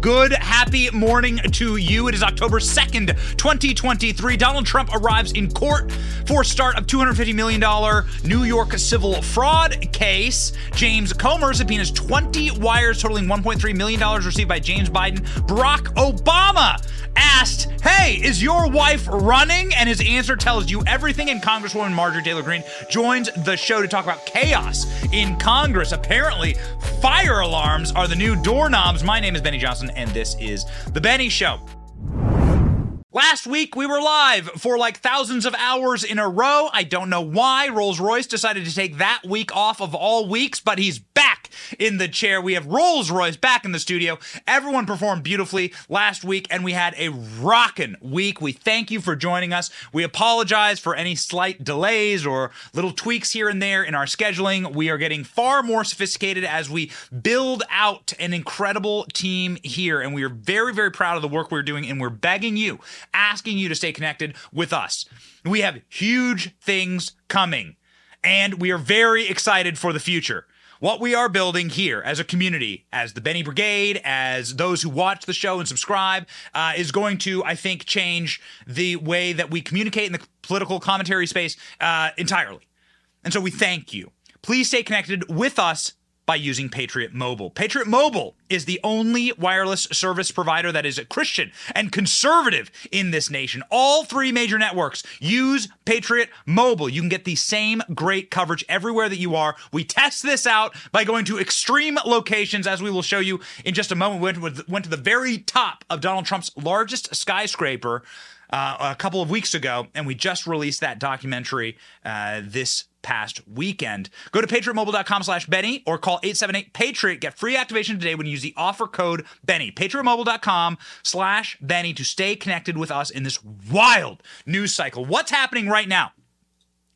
Good, happy morning to you. It is October 2nd, 2023. Donald Trump arrives in court for start of $250 million New York civil fraud case. James Comer subpoenas 20 wires totaling $1.3 million received by James Biden. Barack Obama asked, Hey, is your wife running? And his answer tells you everything. And Congresswoman Marjorie Taylor Greene joins the show to talk about chaos in Congress. Apparently, fire alarms are the new doorknobs. My name is Benny Johnson, and this is The Benny Show. Last week, we were live for like thousands of hours in a row. I don't know why Rolls Royce decided to take that week off of all weeks, but he's back in the chair. We have Rolls Royce back in the studio. Everyone performed beautifully last week, and we had a rockin' week. We thank you for joining us. We apologize for any slight delays or little tweaks here and there in our scheduling. We are getting far more sophisticated as we build out an incredible team here, and we are very, very proud of the work we're doing, and we're begging you asking you to stay connected with us. We have huge things coming, and we are very excited for the future. What we are building here as a community, as the Benny Brigade, as those who watch the show and subscribe, uh, is going to, I think, change the way that we communicate in the political commentary space uh, entirely. And so we thank you. Please stay connected with us by using Patriot Mobile. Patriot Mobile is the only wireless service provider that is a Christian and conservative in this nation. All three major networks use Patriot Mobile. You can get the same great coverage everywhere that you are. We test this out by going to extreme locations, as we will show you in just a moment. We went, went to the very top of Donald Trump's largest skyscraper. Uh, a couple of weeks ago, and we just released that documentary uh, this past weekend. Go to patriotmobile.com slash Benny or call 878-PATRIOT. Get free activation today when you use the offer code Benny. patriotmobile.com slash Benny to stay connected with us in this wild news cycle. What's happening right now?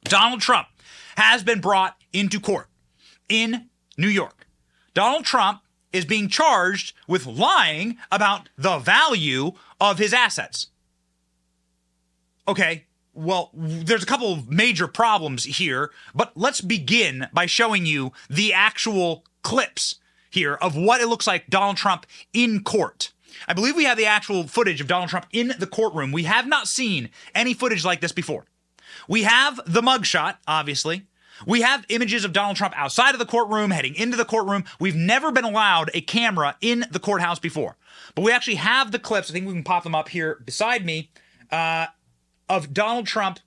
Donald Trump has been brought into court in New York. Donald Trump is being charged with lying about the value of his assets. Okay, well, there's a couple of major problems here, but let's begin by showing you the actual clips here of what it looks like Donald Trump in court. I believe we have the actual footage of Donald Trump in the courtroom. We have not seen any footage like this before. We have the mugshot, obviously. We have images of Donald Trump outside of the courtroom, heading into the courtroom. We've never been allowed a camera in the courthouse before. But we actually have the clips. I think we can pop them up here beside me. Uh, of Donald Trump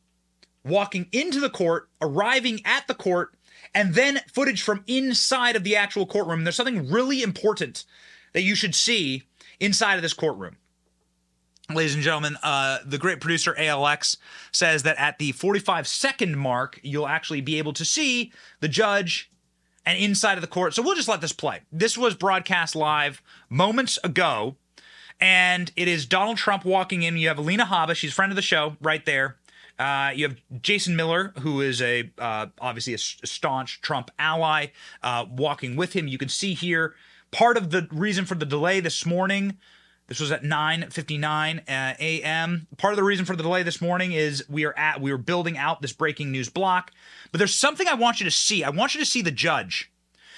walking into the court, arriving at the court, and then footage from inside of the actual courtroom. There's something really important that you should see inside of this courtroom. Ladies and gentlemen, uh, the great producer ALX says that at the 45 second mark, you'll actually be able to see the judge and inside of the court. So we'll just let this play. This was broadcast live moments ago and it is Donald Trump walking in. You have Alina Habba, she's a friend of the show, right there. Uh, you have Jason Miller, who is a uh, obviously a staunch Trump ally, uh, walking with him. You can see here part of the reason for the delay this morning. This was at 9:59 uh, a.m. Part of the reason for the delay this morning is we are at we are building out this breaking news block. But there's something I want you to see. I want you to see the judge.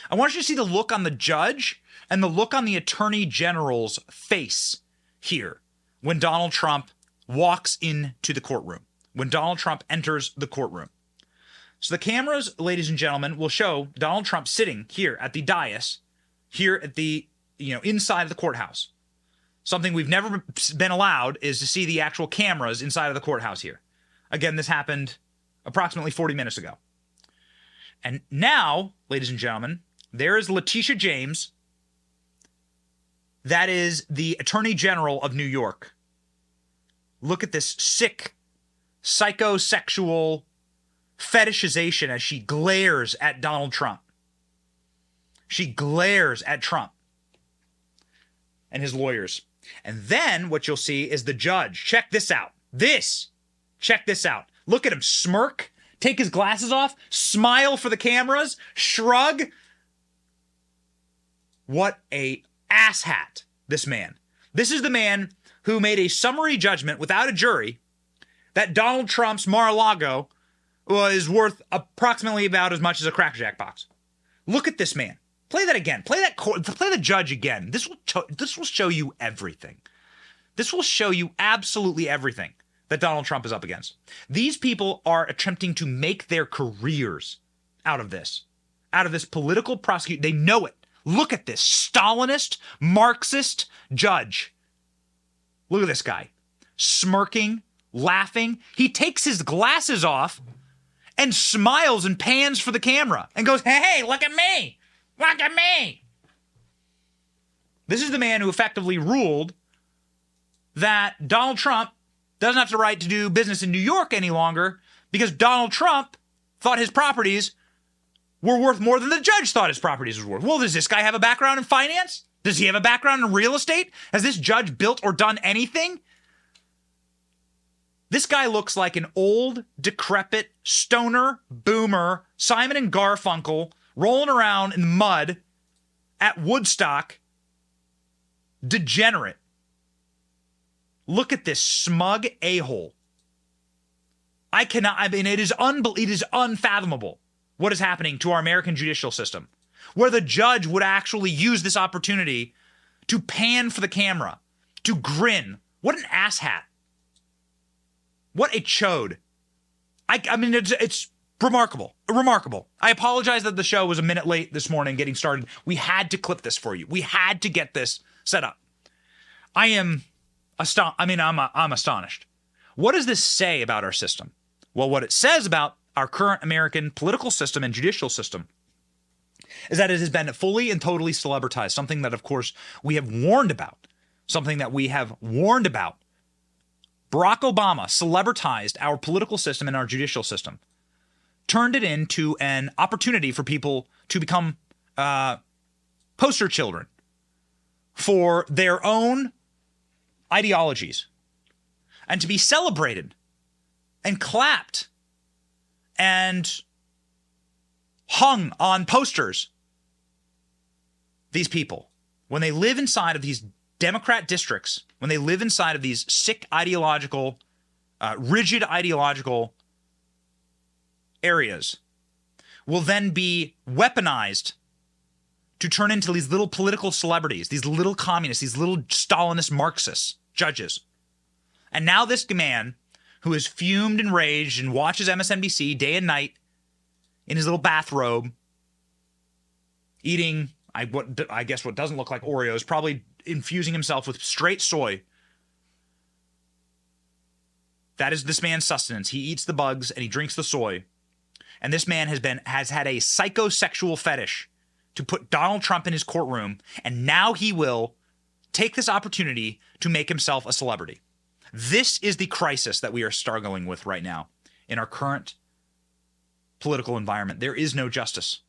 I want you to see the look on the judge and the look on the attorney general's face here when Donald Trump walks into the courtroom, when Donald Trump enters the courtroom. So the cameras, ladies and gentlemen, will show Donald Trump sitting here at the dais, here at the, you know, inside of the courthouse. Something we've never been allowed is to see the actual cameras inside of the courthouse here. Again, this happened approximately 40 minutes ago. And now, ladies and gentlemen, there is Letitia James that is the Attorney General of New York. Look at this sick, psychosexual fetishization as she glares at Donald Trump. She glares at Trump. and his lawyers. And then what you'll see is the judge. Check this out. This. Check this out. Look at him smirk, take his glasses off, smile for the cameras, shrug. What a asshat, this man. This is the man who made a summary judgment without a jury that Donald Trump's Mar-a-Lago was worth approximately about as much as a crackerjack box. Look at this man. Play that again. Play that. Play the judge again. This will. this will show you everything. This will show you absolutely everything that Donald Trump is up against. These people are attempting to make their careers out of this, out of this political prosecute. They know it. Look at this Stalinist, Marxist judge. Look at this guy, smirking, laughing. He takes his glasses off and smiles and pans for the camera and goes, Hey, look at me. Look at me. This is the man who effectively ruled that Donald Trump doesn't have the right to do business in New York any longer because Donald Trump thought his properties were worth more than the judge thought his properties was worth. Well, does this guy have a background in finance? Does he have a background in real estate? Has this judge built or done anything? This guy looks like an old, decrepit, stoner, boomer, Simon and Garfunkel rolling around in the mud at Woodstock, degenerate. Look at this smug a hole. I cannot, I mean, it is, unbe- it is unfathomable what is happening to our American judicial system, where the judge would actually use this opportunity to pan for the camera, to grin. What an asshat. What a chode. I, I mean, it's, it's remarkable. Remarkable. I apologize that the show was a minute late this morning getting started. We had to clip this for you. We had to get this set up. I am astonished. I mean, I'm, I'm astonished. What does this say about our system? Well, what it says about our current American political system and judicial system is that it has been fully and totally celebritized, something that, of course, we have warned about, something that we have warned about. Barack Obama celebritized our political system and our judicial system turned it into an opportunity for people to become uh, poster children for their own ideologies and to be celebrated and clapped and hung on posters. These people, when they live inside of these Democrat districts, when they live inside of these sick ideological, uh, rigid ideological areas will then be weaponized to turn into these little political celebrities, these little communists, these little Stalinist Marxists, judges. And now this man who is fumed and raged and watches MSNBC day and night in his little bathrobe, eating I what I guess what doesn't look like Oreos, probably infusing himself with straight soy. That is this man's sustenance. He eats the bugs and he drinks the soy and this man has been has had a psychosexual fetish to put Donald Trump in his courtroom, and now he will take this opportunity to make himself a celebrity. This is the crisis that we are struggling with right now in our current political environment. There is no justice.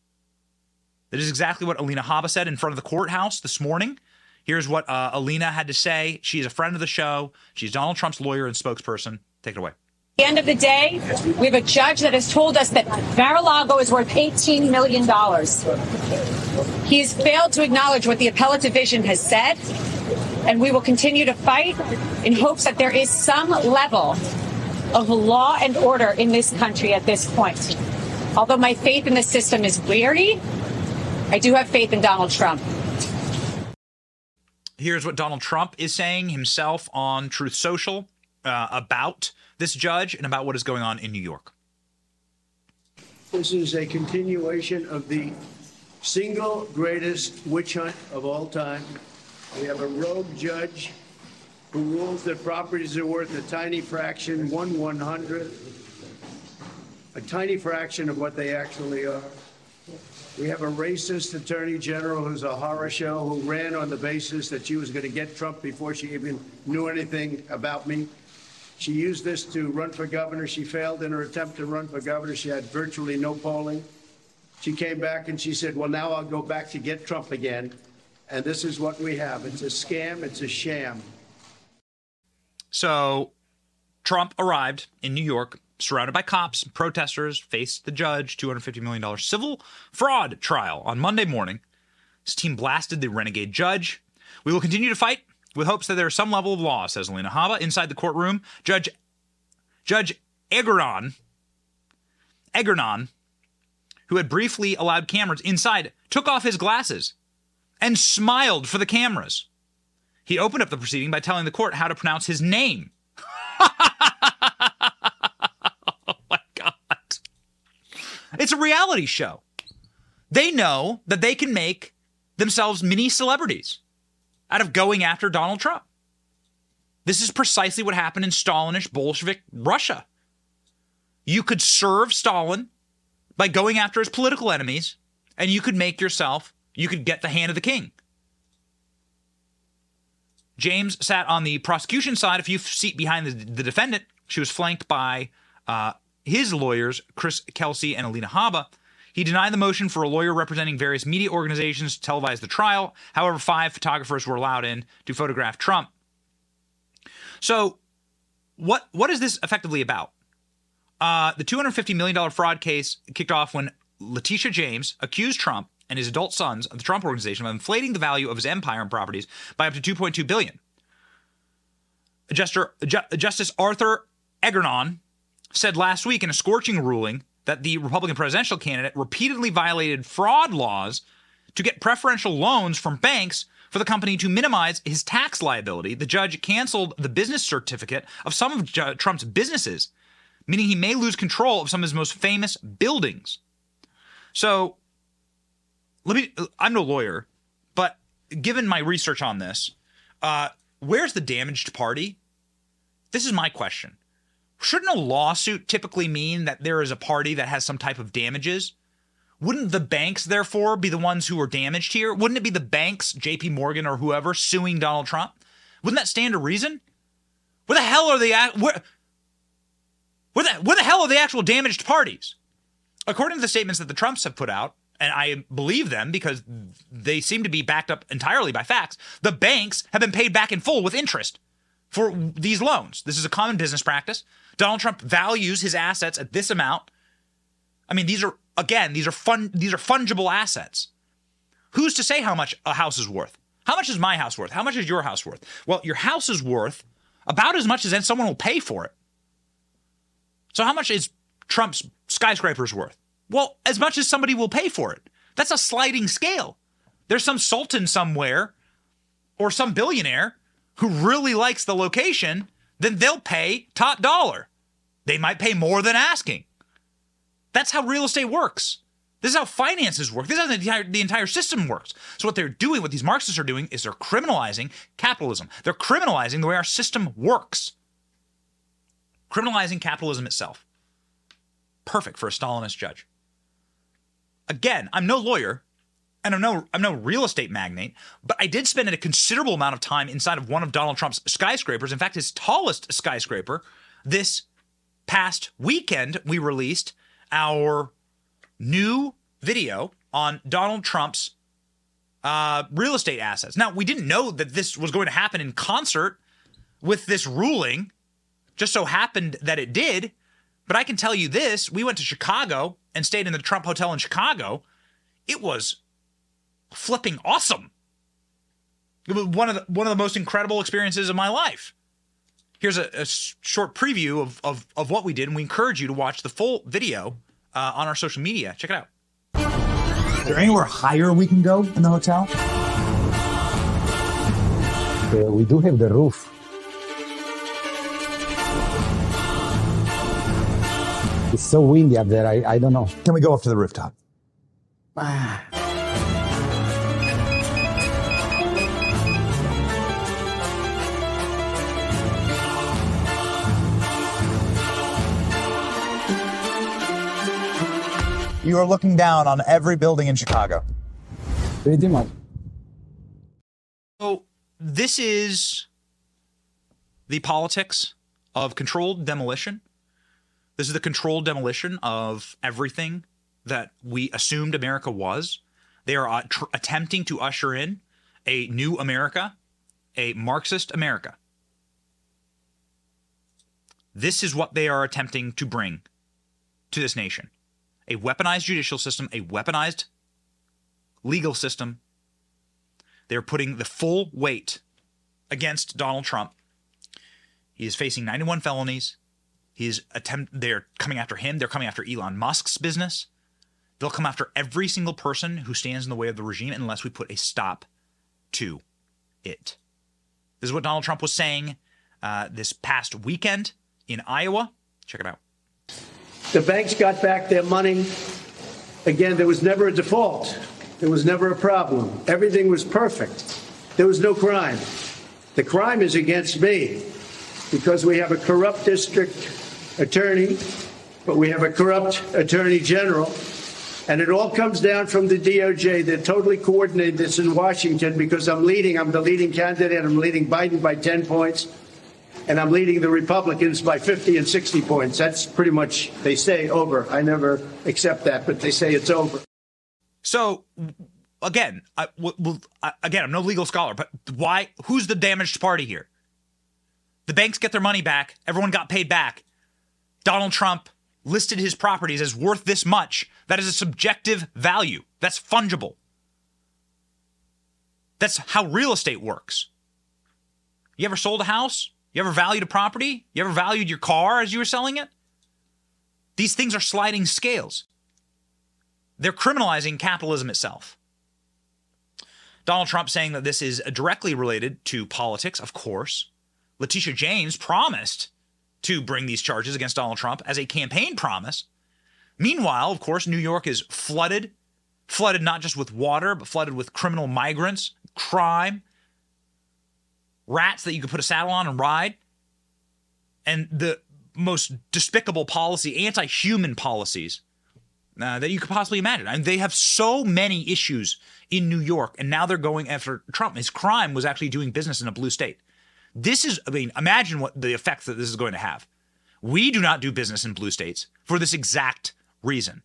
That is exactly what Alina Habba said in front of the courthouse this morning. Here's what uh, Alina had to say. She is a friend of the show. She's Donald Trump's lawyer and spokesperson. Take it away the end of the day, we have a judge that has told us that Mar-a-Lago is worth $18 million. He has failed to acknowledge what the appellate division has said, and we will continue to fight in hopes that there is some level of law and order in this country at this point. Although my faith in the system is weary, I do have faith in Donald Trump. Here's what Donald Trump is saying himself on Truth Social uh, about this judge and about what is going on in New York. This is a continuation of the single greatest witch hunt of all time. We have a rogue judge who rules that properties are worth a tiny fraction, one one hundredth, a tiny fraction of what they actually are. We have a racist attorney general who's a horror show who ran on the basis that she was going to get Trump before she even knew anything about me. She used this to run for governor. She failed in her attempt to run for governor. She had virtually no polling. She came back and she said, Well, now I'll go back to get Trump again. And this is what we have. It's a scam. It's a sham. So Trump arrived in New York, surrounded by cops protesters, faced the judge, $250 million civil fraud trial on Monday morning. His team blasted the renegade judge. We will continue to fight with hopes that there is some level of law, says Alina Habba. Inside the courtroom, Judge Judge Engoron, Engoron, who had briefly allowed cameras inside, took off his glasses and smiled for the cameras. He opened up the proceeding by telling the court how to pronounce his name. oh my God. It's a reality show. They know that they can make themselves mini celebrities out of going after Donald Trump. This is precisely what happened in Stalinish Bolshevik Russia. You could serve Stalin by going after his political enemies, and you could make yourself, you could get the hand of the king. James sat on the prosecution side, a few seat behind the, the defendant. She was flanked by uh, his lawyers, Chris Kelsey and Alina Habba. He denied the motion for a lawyer representing various media organizations to televise the trial. However, five photographers were allowed in to photograph Trump. So, what what is this effectively about? Uh, the $250 million fraud case kicked off when Letitia James accused Trump and his adult sons of the Trump Organization of inflating the value of his empire and properties by up to 2.2 billion. Justice Arthur Engoron said last week in a scorching ruling that the Republican presidential candidate repeatedly violated fraud laws to get preferential loans from banks for the company to minimize his tax liability. The judge canceled the business certificate of some of Trump's businesses, meaning he may lose control of some of his most famous buildings. So let me i'm no lawyer but given my research on this uh, where's the damaged party? This is my question. Shouldn't a lawsuit typically mean that there is a party that has some type of damages? Wouldn't the banks therefore be the ones who are damaged here? Wouldn't it be the banks jp morgan or whoever suing donald trump? Wouldn't that stand to reason? Where the hell are the where, where the, where the hell are the actual damaged parties? According to the statements that the trumps have put out and I believe them because they seem to be backed up entirely by facts. The banks have been paid back in full with interest for these loans. This is a common business practice. Donald Trump values his assets at this amount. I mean, these are again, these are fun these are fungible assets. Who's to say how much a house is worth? How much is my house worth? How much is your house worth? Well, your house is worth about as much as someone will pay for it. So how much is Trump's skyscrapers worth? Well, as much as somebody will pay for it. That's a sliding scale. There's some sultan somewhere or some billionaire who really likes the location, then they'll pay top dollar. They might pay more than asking. That's how real estate works. This is how finances work. This is how the entire, the entire system works. So, what they're doing, what these Marxists are doing, is they're criminalizing capitalism. They're criminalizing the way our system works, criminalizing capitalism itself. Perfect for a Stalinist judge. Again, I'm no lawyer and I'm no I'm no real estate magnate, but I did spend a considerable amount of time inside of one of Donald Trump's skyscrapers. In fact, his tallest skyscraper. This past weekend, we released our new video on Donald Trump's uh, real estate assets. Now, we didn't know that this was going to happen in concert with this ruling. Just so happened that it did. But I can tell you this: we went to Chicago and stayed in the Trump Hotel in Chicago, it was flipping awesome. It was one of the, one of the most incredible experiences of my life. Here's a, a short preview of, of, of what we did, and we encourage you to watch the full video uh, on our social media. Check it out. Is there anywhere higher we can go in the hotel? Uh, we do have the roof. It's so windy up there. I, I don't know. Can we go up to the rooftop? You are looking down on every building in Chicago. Pretty much. So, this is the politics of controlled demolition this is the controlled demolition of everything that we assumed America was. They are uh, tr- attempting to usher in a new America, a Marxist America. This is what they are attempting to bring to this nation a weaponized judicial system, a weaponized legal system. They're putting the full weight against Donald Trump. He is facing 91 felonies. Attempt they're coming after him. They're coming after Elon Musk's business. They'll come after every single person who stands in the way of the regime unless we put a stop to it. This is what Donald Trump was saying uh, this past weekend in Iowa. Check it out. The banks got back their money. Again, there was never a default. There was never a problem. Everything was perfect. There was no crime. The crime is against me because we have a corrupt district attorney, but we have a corrupt attorney general. And it all comes down from the DOJ. They're totally coordinated this in Washington because I'm leading. I'm the leading candidate. I'm leading Biden by 10 points and I'm leading the Republicans by 50 and 60 points. That's pretty much, they say, over. I never accept that, but they say it's over. So, again, I, again, I'm no legal scholar, but why? Who's the damaged party here? The banks get their money back. Everyone got paid back. Donald Trump listed his properties as worth this much. That is a subjective value. That's fungible. That's how real estate works. You ever sold a house? You ever valued a property? You ever valued your car as you were selling it? These things are sliding scales. They're criminalizing capitalism itself. Donald Trump saying that this is directly related to politics, of course. Letitia James promised to bring these charges against Donald Trump as a campaign promise. Meanwhile, of course, New York is flooded, flooded not just with water, but flooded with criminal migrants, crime, rats that you could put a saddle on and ride, and the most despicable policy, anti human policies uh, that you could possibly imagine. I mean, they have so many issues in New York, and now they're going after Trump. His crime was actually doing business in a blue state. This is, I mean, imagine what the effects that this is going to have. We do not do business in blue states for this exact reason.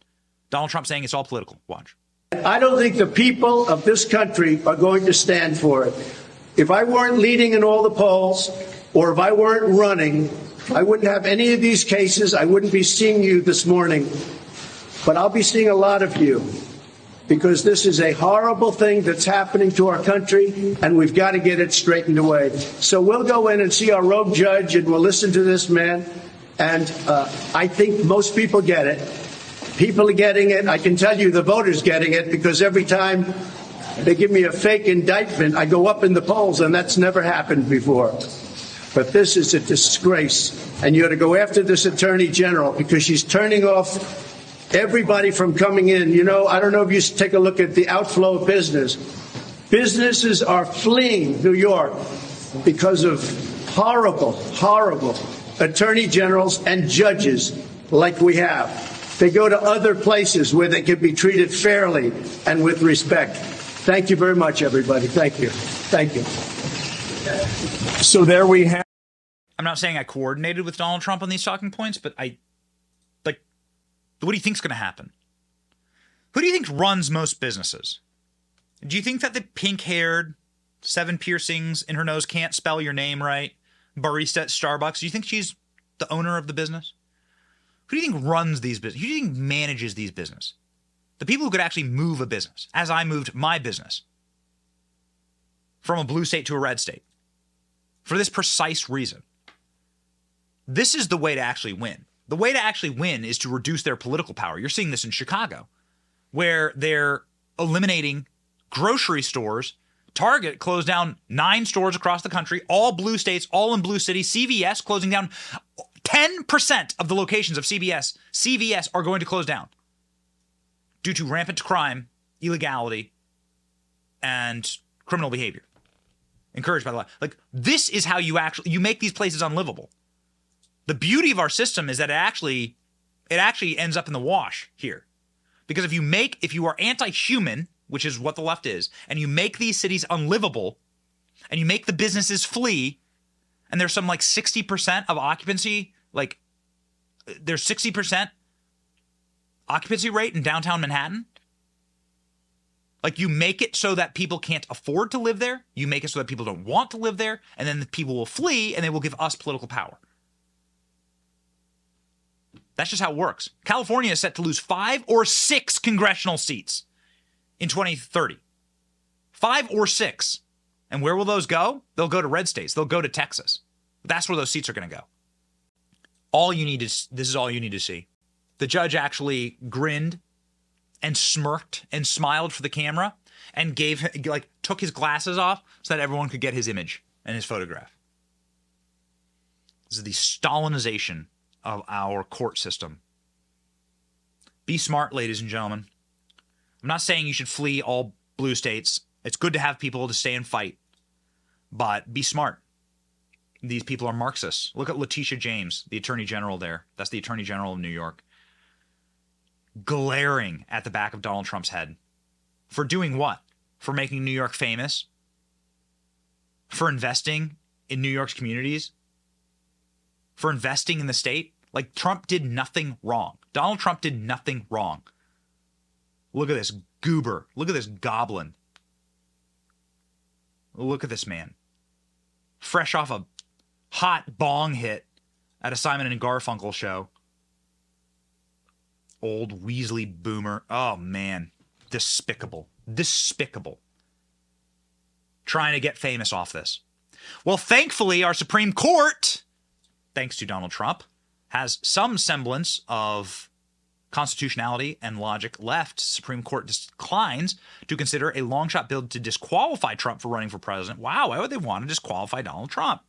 Donald Trump saying it's all political. Watch. I don't think the people of this country are going to stand for it. If I weren't leading in all the polls, or if I weren't running, I wouldn't have any of these cases. I wouldn't be seeing you this morning. But I'll be seeing a lot of you because this is a horrible thing that's happening to our country, and we've got to get it straightened away. So we'll go in and see our rogue judge, and we'll listen to this man. And uh, I think most people get it. People are getting it. I can tell you the voters getting it because every time they give me a fake indictment. I go up in the polls, and that's never happened before. But this is a disgrace. And you ought to go after this attorney general because she's turning off everybody from coming in. You know, I don't know if you take a look at the outflow of business. Businesses are fleeing New York because of horrible, horrible attorney generals and judges like we have. They go to other places where they can be treated fairly and with respect. Thank you very much, everybody. Thank you. Thank you. So there we have. I'm not saying I coordinated with Donald Trump on these talking points, but I like. What do you think's going to happen? Who do you think runs most businesses? Do you think that the pink-haired, seven piercings in her nose can't spell your name right, barista at Starbucks? Do you think she's the owner of the business? Who do you think runs these businesses? Who do you think manages these businesses? the people who could actually move a business, as I moved my business from a blue state to a red state, for this precise reason. This is the way to actually win. The way to actually win is to reduce their political power. You're seeing this in Chicago, where they're eliminating grocery stores. Target closed down nine stores across the country, all blue states, all in blue cities. CVS closing down 10% of the locations of CVS. CVS are going to close down due to rampant crime, illegality, and criminal behavior encouraged by the law. Like this is how you actually you make these places unlivable. The beauty of our system is that it actually it actually ends up in the wash here. Because if you make if you are anti-human, which is what the left is, and you make these cities unlivable and you make the businesses flee and there's some like 60% of occupancy like there's 60% occupancy rate in downtown Manhattan? Like you make it so that people can't afford to live there, you make it so that people don't want to live there, and then the people will flee and they will give us political power. That's just how it works. California is set to lose five or six congressional seats in 2030. Five or six. And where will those go? They'll go to red states. They'll go to Texas. That's where those seats are going to go. All you need is this is all you need to see. The judge actually grinned and smirked and smiled for the camera and gave like took his glasses off so that everyone could get his image and his photograph. This is the Stalinization of our court system. Be smart, ladies and gentlemen. I'm not saying you should flee all blue states. It's good to have people to stay and fight, but be smart. These people are Marxists. Look at Letitia James, the attorney general there. That's the attorney general of New York glaring at the back of Donald Trump's head. For doing what? For making New York famous? For investing in New York's communities? For investing in the state? Like Trump did nothing wrong. Donald Trump did nothing wrong. Look at this goober. Look at this goblin. Look at this man. Fresh off a hot bong hit at a Simon and Garfunkel show old Weasley boomer. Oh man, despicable. Despicable. Trying to get famous off this. Well, thankfully, our Supreme Court, thanks to Donald Trump, has some semblance of constitutionality and logic left. Supreme Court declines to consider a long shot bill to disqualify Trump for running for president. Wow, why would they want to disqualify Donald Trump?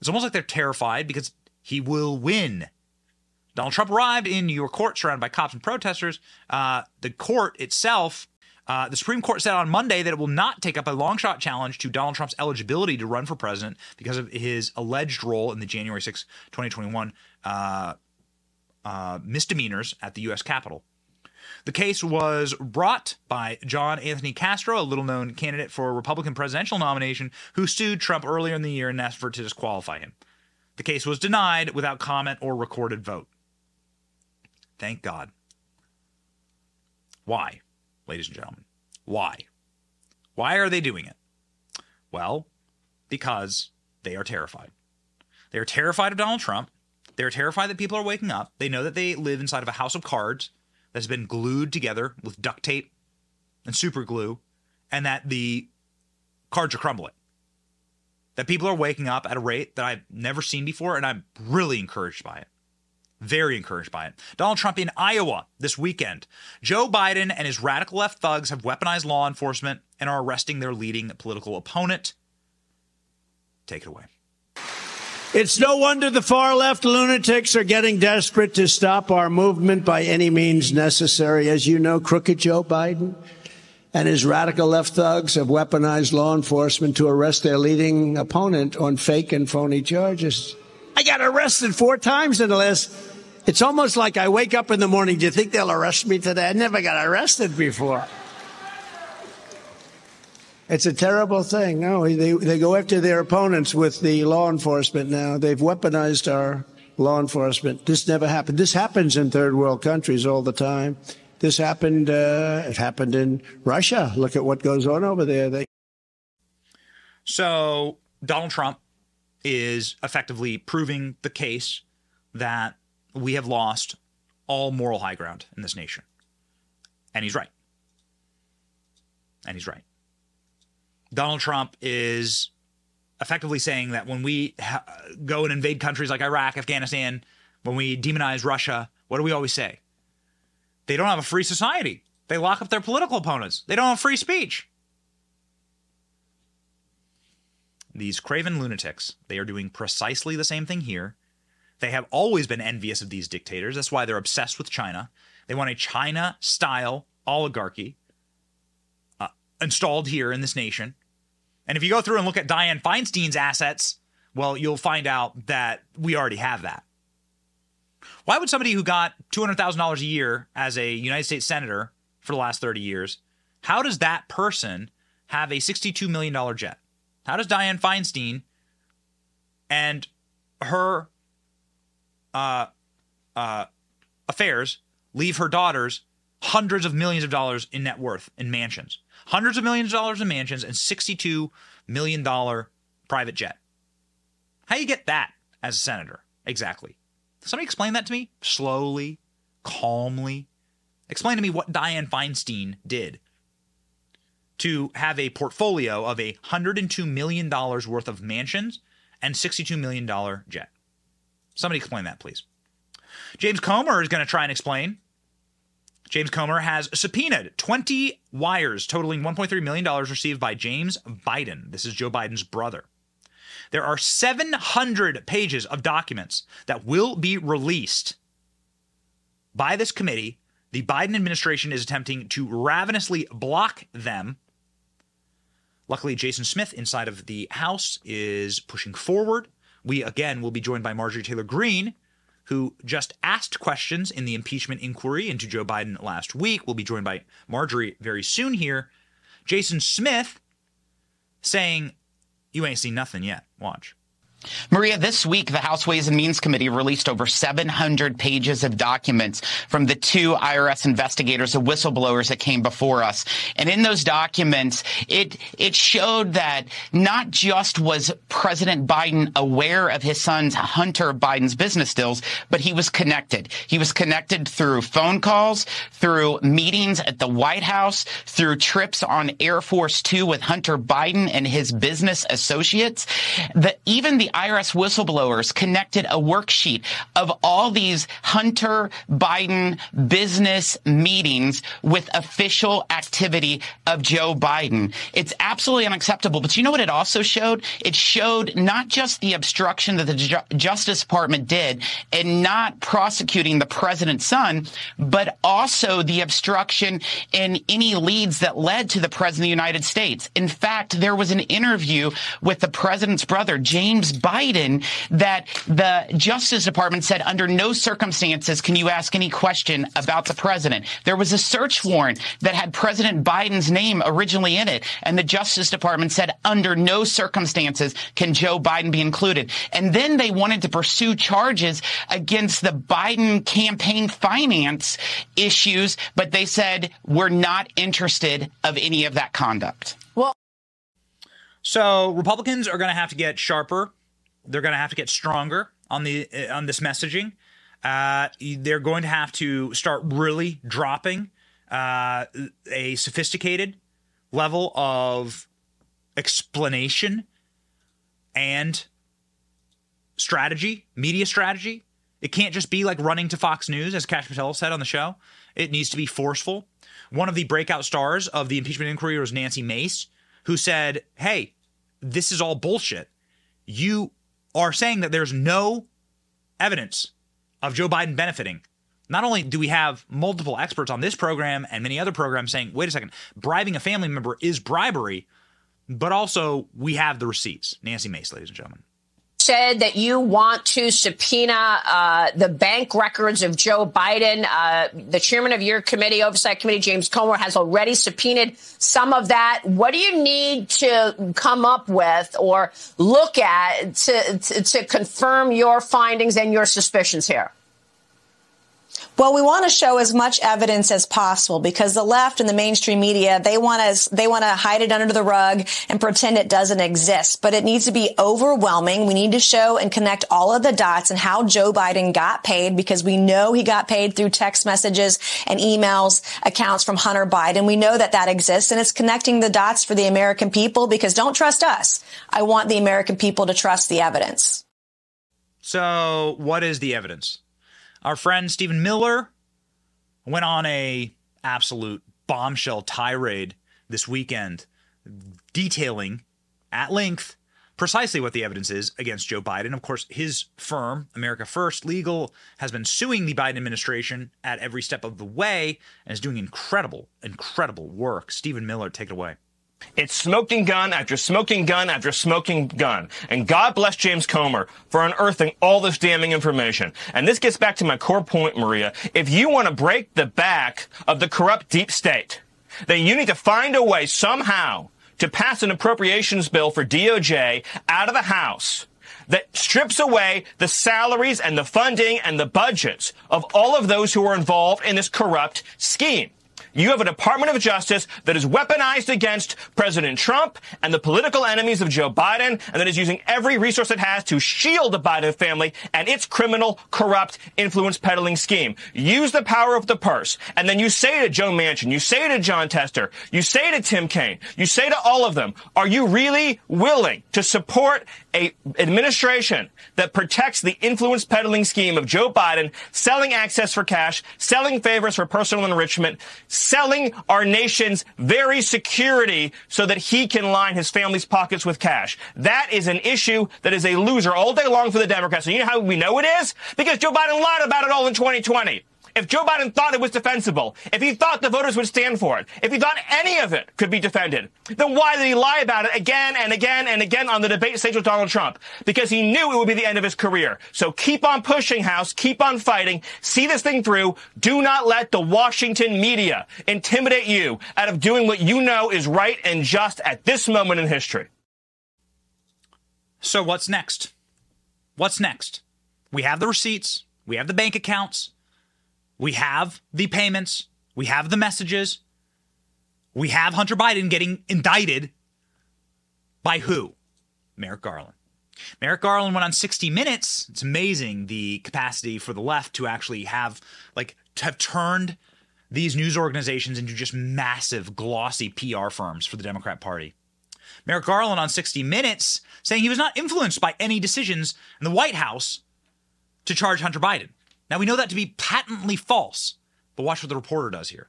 It's almost like they're terrified because he will win Donald Trump arrived in New York court surrounded by cops and protesters. Uh, the court itself, uh, the Supreme Court said on Monday that it will not take up a long shot challenge to Donald Trump's eligibility to run for president because of his alleged role in the January 6, 2021 uh, uh, misdemeanors at the U.S. Capitol. The case was brought by John Anthony Castro, a little known candidate for a Republican presidential nomination, who sued Trump earlier in the year and asked for to disqualify him. The case was denied without comment or recorded vote. Thank God. Why, ladies and gentlemen? Why? Why are they doing it? Well, because they are terrified. They are terrified of Donald Trump. They're terrified that people are waking up. They know that they live inside of a house of cards that's been glued together with duct tape and super glue, and that the cards are crumbling. That people are waking up at a rate that I've never seen before, and I'm really encouraged by it. Very encouraged by it. Donald Trump in Iowa this weekend. Joe Biden and his radical left thugs have weaponized law enforcement and are arresting their leading political opponent. Take it away. It's no wonder the far left lunatics are getting desperate to stop our movement by any means necessary. As you know, crooked Joe Biden and his radical left thugs have weaponized law enforcement to arrest their leading opponent on fake and phony charges. I got arrested four times in the last it's almost like I wake up in the morning. Do you think they'll arrest me today? I never got arrested before. It's a terrible thing. No, they, they go after their opponents with the law enforcement now. They've weaponized our law enforcement. This never happened. This happens in third world countries all the time. This happened. Uh, it happened in Russia. Look at what goes on over there. They. So Donald Trump is effectively proving the case that we have lost all moral high ground in this nation. And he's right. And he's right. Donald Trump is effectively saying that when we ha- go and invade countries like Iraq, Afghanistan, when we demonize Russia, what do we always say? They don't have a free society. They lock up their political opponents. They don't have free speech. These craven lunatics, they are doing precisely the same thing here they have always been envious of these dictators. That's why they're obsessed with China. They want a China style oligarchy uh, installed here in this nation. And if you go through and look at Dianne Feinstein's assets, well, you'll find out that we already have that. Why would somebody who got $200,000 a year as a United States Senator for the last 30 years, how does that person have a $62 million jet? How does Dianne Feinstein and her uh, uh, affairs leave her daughters hundreds of millions of dollars in net worth in mansions, hundreds of millions of dollars in mansions, and $62 million private jet. How you get that as a senator? Exactly. Somebody explain that to me slowly, calmly. Explain to me what Dianne Feinstein did to have a portfolio of a $102 million worth of mansions and $62 million jet. Somebody explain that, please. James Comer is going to try and explain. James Comer has subpoenaed 20 wires totaling $1.3 million received by James Biden. This is Joe Biden's brother. There are 700 pages of documents that will be released by this committee. The Biden administration is attempting to ravenously block them. Luckily, Jason Smith inside of the House is pushing forward. We again will be joined by Marjorie Taylor Greene, who just asked questions in the impeachment inquiry into Joe Biden last week. We'll be joined by Marjorie very soon here. Jason Smith saying you ain't seen nothing yet. Watch. Maria, this week, the House Ways and Means Committee released over 700 pages of documents from the two IRS investigators, the whistleblowers that came before us. And in those documents, it, it showed that not just was President Biden aware of his son's Hunter Biden's business deals, but he was connected. He was connected through phone calls, through meetings at the White House, through trips on Air Force Two with Hunter Biden and his business associates. The, even the IRS whistleblowers connected a worksheet of all these Hunter Biden business meetings with official activity of Joe Biden. It's absolutely unacceptable. But you know what it also showed? It showed not just the obstruction that the Ju- Justice Department did in not prosecuting the president's son, but also the obstruction in any leads that led to the president of the United States. In fact, there was an interview with the president's brother, James Biden, that the Justice Department said under no circumstances can you ask any question about the president. There was a search warrant that had President Biden's name originally in it, and the Justice Department said under no circumstances can Joe Biden be included. And then they wanted to pursue charges against the Biden campaign finance issues, but they said we're not interested of any of that conduct. Well, so Republicans are going to have to get sharper. They're going to have to get stronger on the uh, on this messaging. Uh, they're going to have to start really dropping uh, a sophisticated level of explanation and strategy, media strategy. It can't just be like running to Fox News, as Kash Patel said on the show. It needs to be forceful. One of the breakout stars of the impeachment inquiry was Nancy Mace, who said, Hey, this is all bullshit. You are saying that there's no evidence of Joe Biden benefiting. Not only do we have multiple experts on this program and many other programs saying, wait a second, bribing a family member is bribery, but also we have the receipts. Nancy Mace, ladies and gentlemen said that you want to subpoena uh, the bank records of Joe Biden. Uh, the chairman of your committee, Oversight Committee, James Comer, has already subpoenaed some of that. What do you need to come up with or look at to, to, to confirm your findings and your suspicions here? Well, we want to show as much evidence as possible because the left and the mainstream media, they want to, they want to hide it under the rug and pretend it doesn't exist, but it needs to be overwhelming. We need to show and connect all of the dots and how Joe Biden got paid because we know he got paid through text messages and emails accounts from Hunter Biden. We know that that exists and it's connecting the dots for the American people because don't trust us. I want the American people to trust the evidence. So, what is the evidence? Our friend Stephen Miller went on a absolute bombshell tirade this weekend detailing at length precisely what the evidence is against Joe Biden. Of course, his firm, America First Legal, has been suing the Biden administration at every step of the way and is doing incredible, incredible work. Stephen Miller, take it away. It's smoking gun after smoking gun after smoking gun. And God bless James Comer for unearthing all this damning information. And this gets back to my core point, Maria. If you want to break the back of the corrupt deep state, then you need to find a way somehow to pass an appropriations bill for DOJ out of the House that strips away the salaries and the funding and the budgets of all of those who are involved in this corrupt scheme. You have a Department of Justice that is weaponized against President Trump and the political enemies of Joe Biden, and that is using every resource it has to shield the Biden family and its criminal, corrupt, influence peddling scheme. Use the power of the purse. And then you say to Joe Manchin, you say to Jon Tester, you say to Tim Kaine, you say to all of them, are you really willing to support a administration that protects the influence peddling scheme of Joe Biden, selling access for cash, selling favors for personal enrichment, selling our nation's very security so that he can line his family's pockets with cash. That is an issue that is a loser all day long for the Democrats. And you know how we know it is? Because Joe Biden lied about it all in 2020. If Joe Biden thought it was defensible, if he thought the voters would stand for it, if he thought any of it could be defended, then why did he lie about it again and again and again on the debate stage with Donald Trump? Because he knew it would be the end of his career. So keep on pushing, House. Keep on fighting. See this thing through. Do not let the Washington media intimidate you out of doing what you know is right and just at this moment in history. So what's next? What's next? We have the receipts. We have the bank accounts. We have the payments, we have the messages, we have Hunter Biden getting indicted by who? Merrick Garland. Merrick Garland went on 60 Minutes. It's amazing the capacity for the left to actually have, like, to have turned these news organizations into just massive, glossy PR firms for the Democrat Party. Merrick Garland on 60 Minutes saying he was not influenced by any decisions in the White House to charge Hunter Biden. Now, we know that to be patently false, but watch what the reporter does here.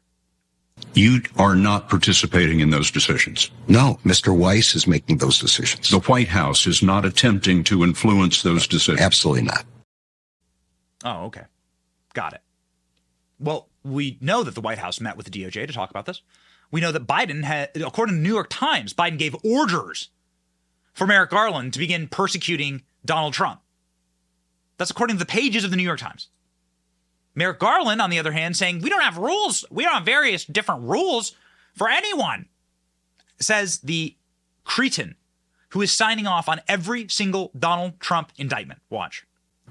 You are not participating in those decisions. No, Mr. Weiss is making those decisions. The White House is not attempting to influence those decisions. Absolutely not. Oh, okay. Got it. Well, we know that the White House met with the DOJ to talk about this. We know that Biden had, according to the New York Times, Biden gave orders for Merrick Garland to begin persecuting Donald Trump. That's according to the pages of the New York Times. Merrick Garland, on the other hand, saying we don't have rules. We don't have various different rules for anyone, says the cretin who is signing off on every single Donald Trump indictment. Watch.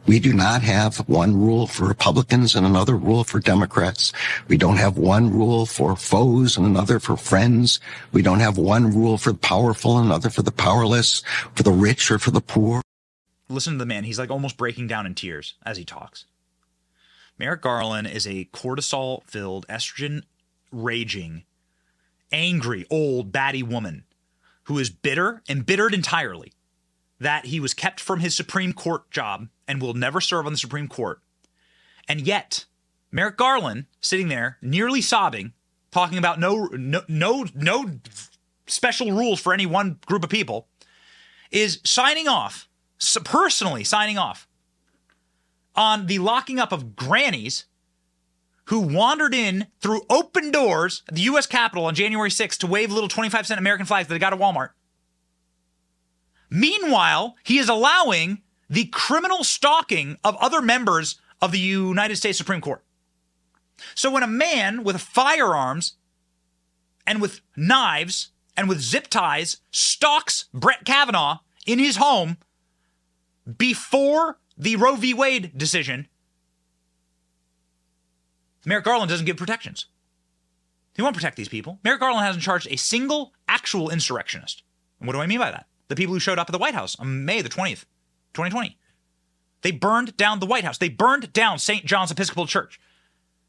We do not have one rule for Republicans and another rule for Democrats. We don't have one rule for foes and another for friends. We don't have one rule for the powerful and another for the powerless, for the rich or for the poor. Listen to the man. He's like almost breaking down in tears as he talks. Merrick Garland is a cortisol filled, estrogen raging, angry, old, batty woman who is bitter, embittered entirely that he was kept from his Supreme Court job and will never serve on the Supreme Court. And yet, Merrick Garland sitting there, nearly sobbing, talking about no no no no special rules for any one group of people, is signing off, personally signing off on the locking up of grannies who wandered in through open doors at the U.S. Capitol on January 6th to wave little 25 cent American flags that they got at Walmart. Meanwhile, he is allowing the criminal stalking of other members of the United States Supreme Court. So when a man with firearms and with knives and with zip ties stalks Brett Kavanaugh in his home before the Roe v. Wade decision, Merrick Garland doesn't give protections. He won't protect these people. Merrick Garland hasn't charged a single actual insurrectionist. And what do I mean by that? The people who showed up at the White House on May the 20th, 2020. They burned down the White House. They burned down St. John's Episcopal Church.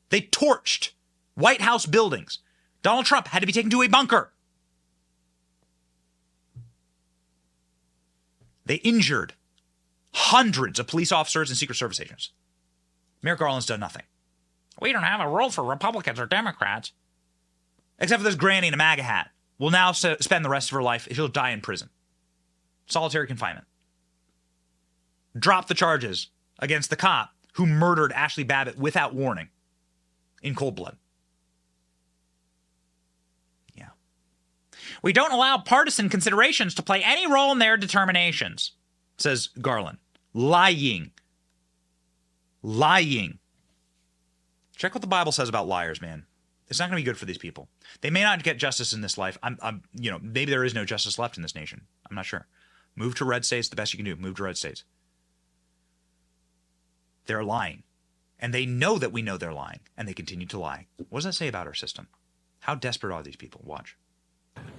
They torched White House buildings. Donald Trump had to be taken to a bunker. They injured hundreds of police officers and Secret Service agents. Merrick Garland's done nothing. We don't have a rule for Republicans or Democrats. Except for this granny in a MAGA hat will now spend the rest of her life, she'll die in prison. Solitary confinement. Drop the charges against the cop who murdered Ashley Babbitt without warning in cold blood. Yeah. We don't allow partisan considerations to play any role in their determinations, says Garland lying. Lying. Check what the Bible says about liars, man. It's not going to be good for these people. They may not get justice in this life. I'm, I'm, you know, maybe there is no justice left in this nation. I'm not sure. Move to red states, the best you can do. Move to red states. They're lying. And they know that we know they're lying, and they continue to lie. What does that say about our system? How desperate are these people? Watch.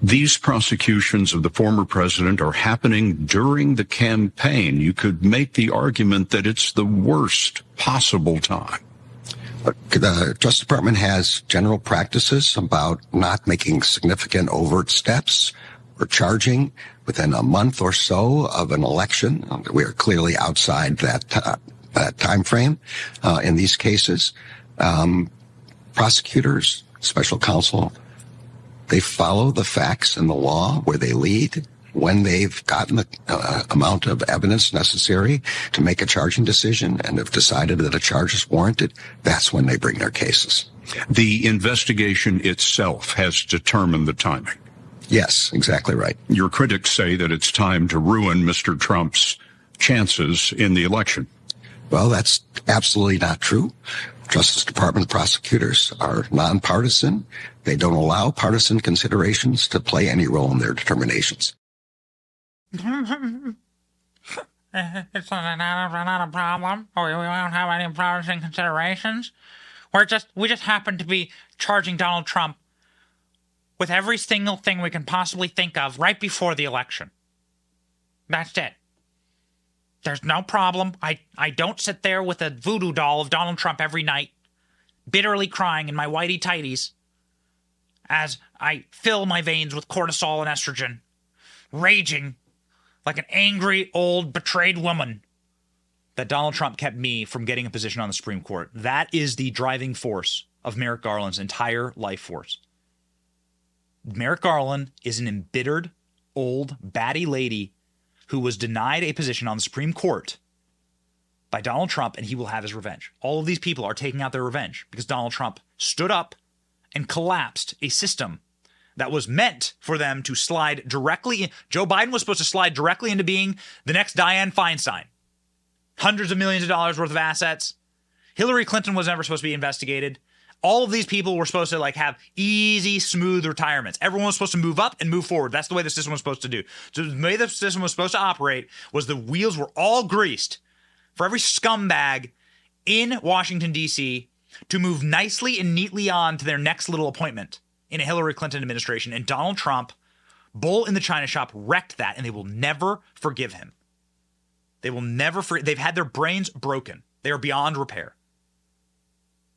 These prosecutions of the former president are happening during the campaign. You could make the argument that it's the worst possible time. The Justice Department has general practices about not making significant overt steps or charging within a month or so of an election. We are clearly outside that uh, that time frame uh, in these cases. Um, prosecutors, special counsel, they follow the facts and the law where they lead when they've gotten the uh, amount of evidence necessary to make a charging decision and have decided that a charge is warranted, that's when they bring their cases. The investigation itself has determined the timing. Yes, exactly right. Your critics say that it's time to ruin Mr. Trump's chances in the election. Well, that's absolutely not true. Justice Department prosecutors are nonpartisan. They don't allow partisan considerations to play any role in their determinations. it's not, not a problem. Oh, we, we won't have any partisan considerations. We're just we just happen to be charging Donald Trump with every single thing we can possibly think of right before the election. That's it. There's no problem. I, I don't sit there with a voodoo doll of Donald Trump every night, bitterly crying in my whitey tighties as I fill my veins with cortisol and estrogen, raging like an angry old betrayed woman that Donald Trump kept me from getting a position on the Supreme Court. That is the driving force of Merrick Garland's entire life force. Merrick Garland is an embittered, old, batty lady who was denied a position on the Supreme Court by Donald Trump, and he will have his revenge. All of these people are taking out their revenge because Donald Trump stood up and collapsed a system that was meant for them to slide directly in. Joe Biden was supposed to slide directly into being the next Dianne Feinstein. Hundreds of millions of dollars worth of assets. Hillary Clinton was never supposed to be investigated all of these people were supposed to like have easy, smooth retirements. Everyone was supposed to move up and move forward. That's the way the system was supposed to do. So the way the system was supposed to operate was the wheels were all greased for every scumbag in Washington D.C. to move nicely and neatly on to their next little appointment in a Hillary Clinton administration. And Donald Trump, bull in the china shop, wrecked that, and they will never forgive him. They will never. For- they've had their brains broken. They are beyond repair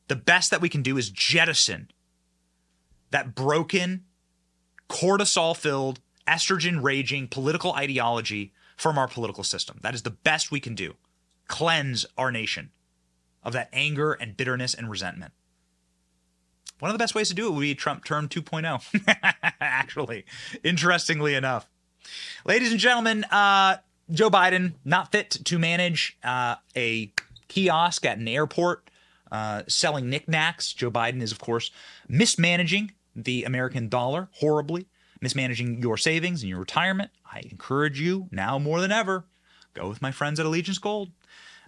the best that we can do is jettison that broken, cortisol filled, estrogen raging political ideology from our political system. That is the best we can do. Cleanse our nation of that anger and bitterness and resentment. One of the best ways to do it would be Trump term 2.0, actually, interestingly enough. Ladies and gentlemen, uh, Joe Biden not fit to manage uh, a kiosk at an airport uh, selling knickknacks. Joe Biden is, of course, mismanaging the American dollar horribly, mismanaging your savings and your retirement. I encourage you now more than ever go with my friends at Allegiance Gold.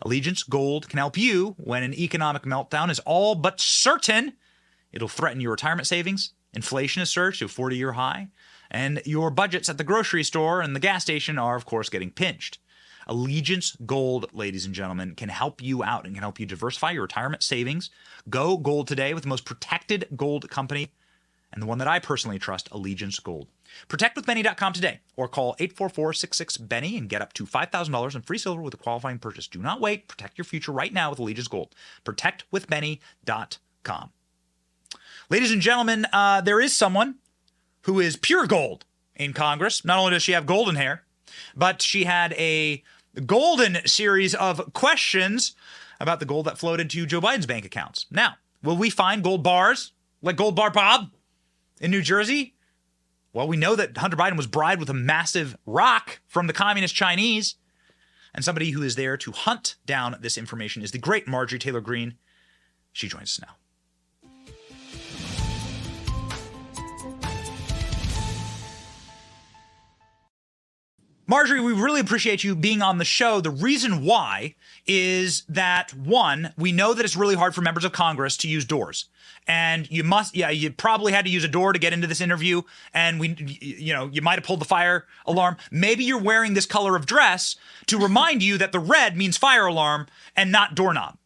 Allegiance Gold can help you when an economic meltdown is all but certain. It'll threaten your retirement savings. Inflation has surged to a 40 year high, and your budgets at the grocery store and the gas station are, of course, getting pinched. Allegiance Gold, ladies and gentlemen, can help you out and can help you diversify your retirement savings. Go gold today with the most protected gold company and the one that I personally trust, Allegiance Gold. ProtectWithBenny.com today or call 844-66-BENNY and get up to $5,000 in free silver with a qualifying purchase. Do not wait. Protect your future right now with Allegiance Gold. ProtectWithBenny.com. Ladies and gentlemen, uh, there is someone who is pure gold in Congress. Not only does she have golden hair, but she had a golden series of questions about the gold that flowed into Joe Biden's bank accounts. Now, will we find gold bars like Gold Bar Bob in New Jersey? Well, we know that Hunter Biden was bribed with a massive rock from the communist Chinese. And somebody who is there to hunt down this information is the great Marjorie Taylor Greene. She joins us now. Marjorie, we really appreciate you being on the show. The reason why is that one, we know that it's really hard for members of Congress to use doors. And you must, yeah, you probably had to use a door to get into this interview. And we, you know, you might have pulled the fire alarm. Maybe you're wearing this color of dress to remind you that the red means fire alarm and not doorknob.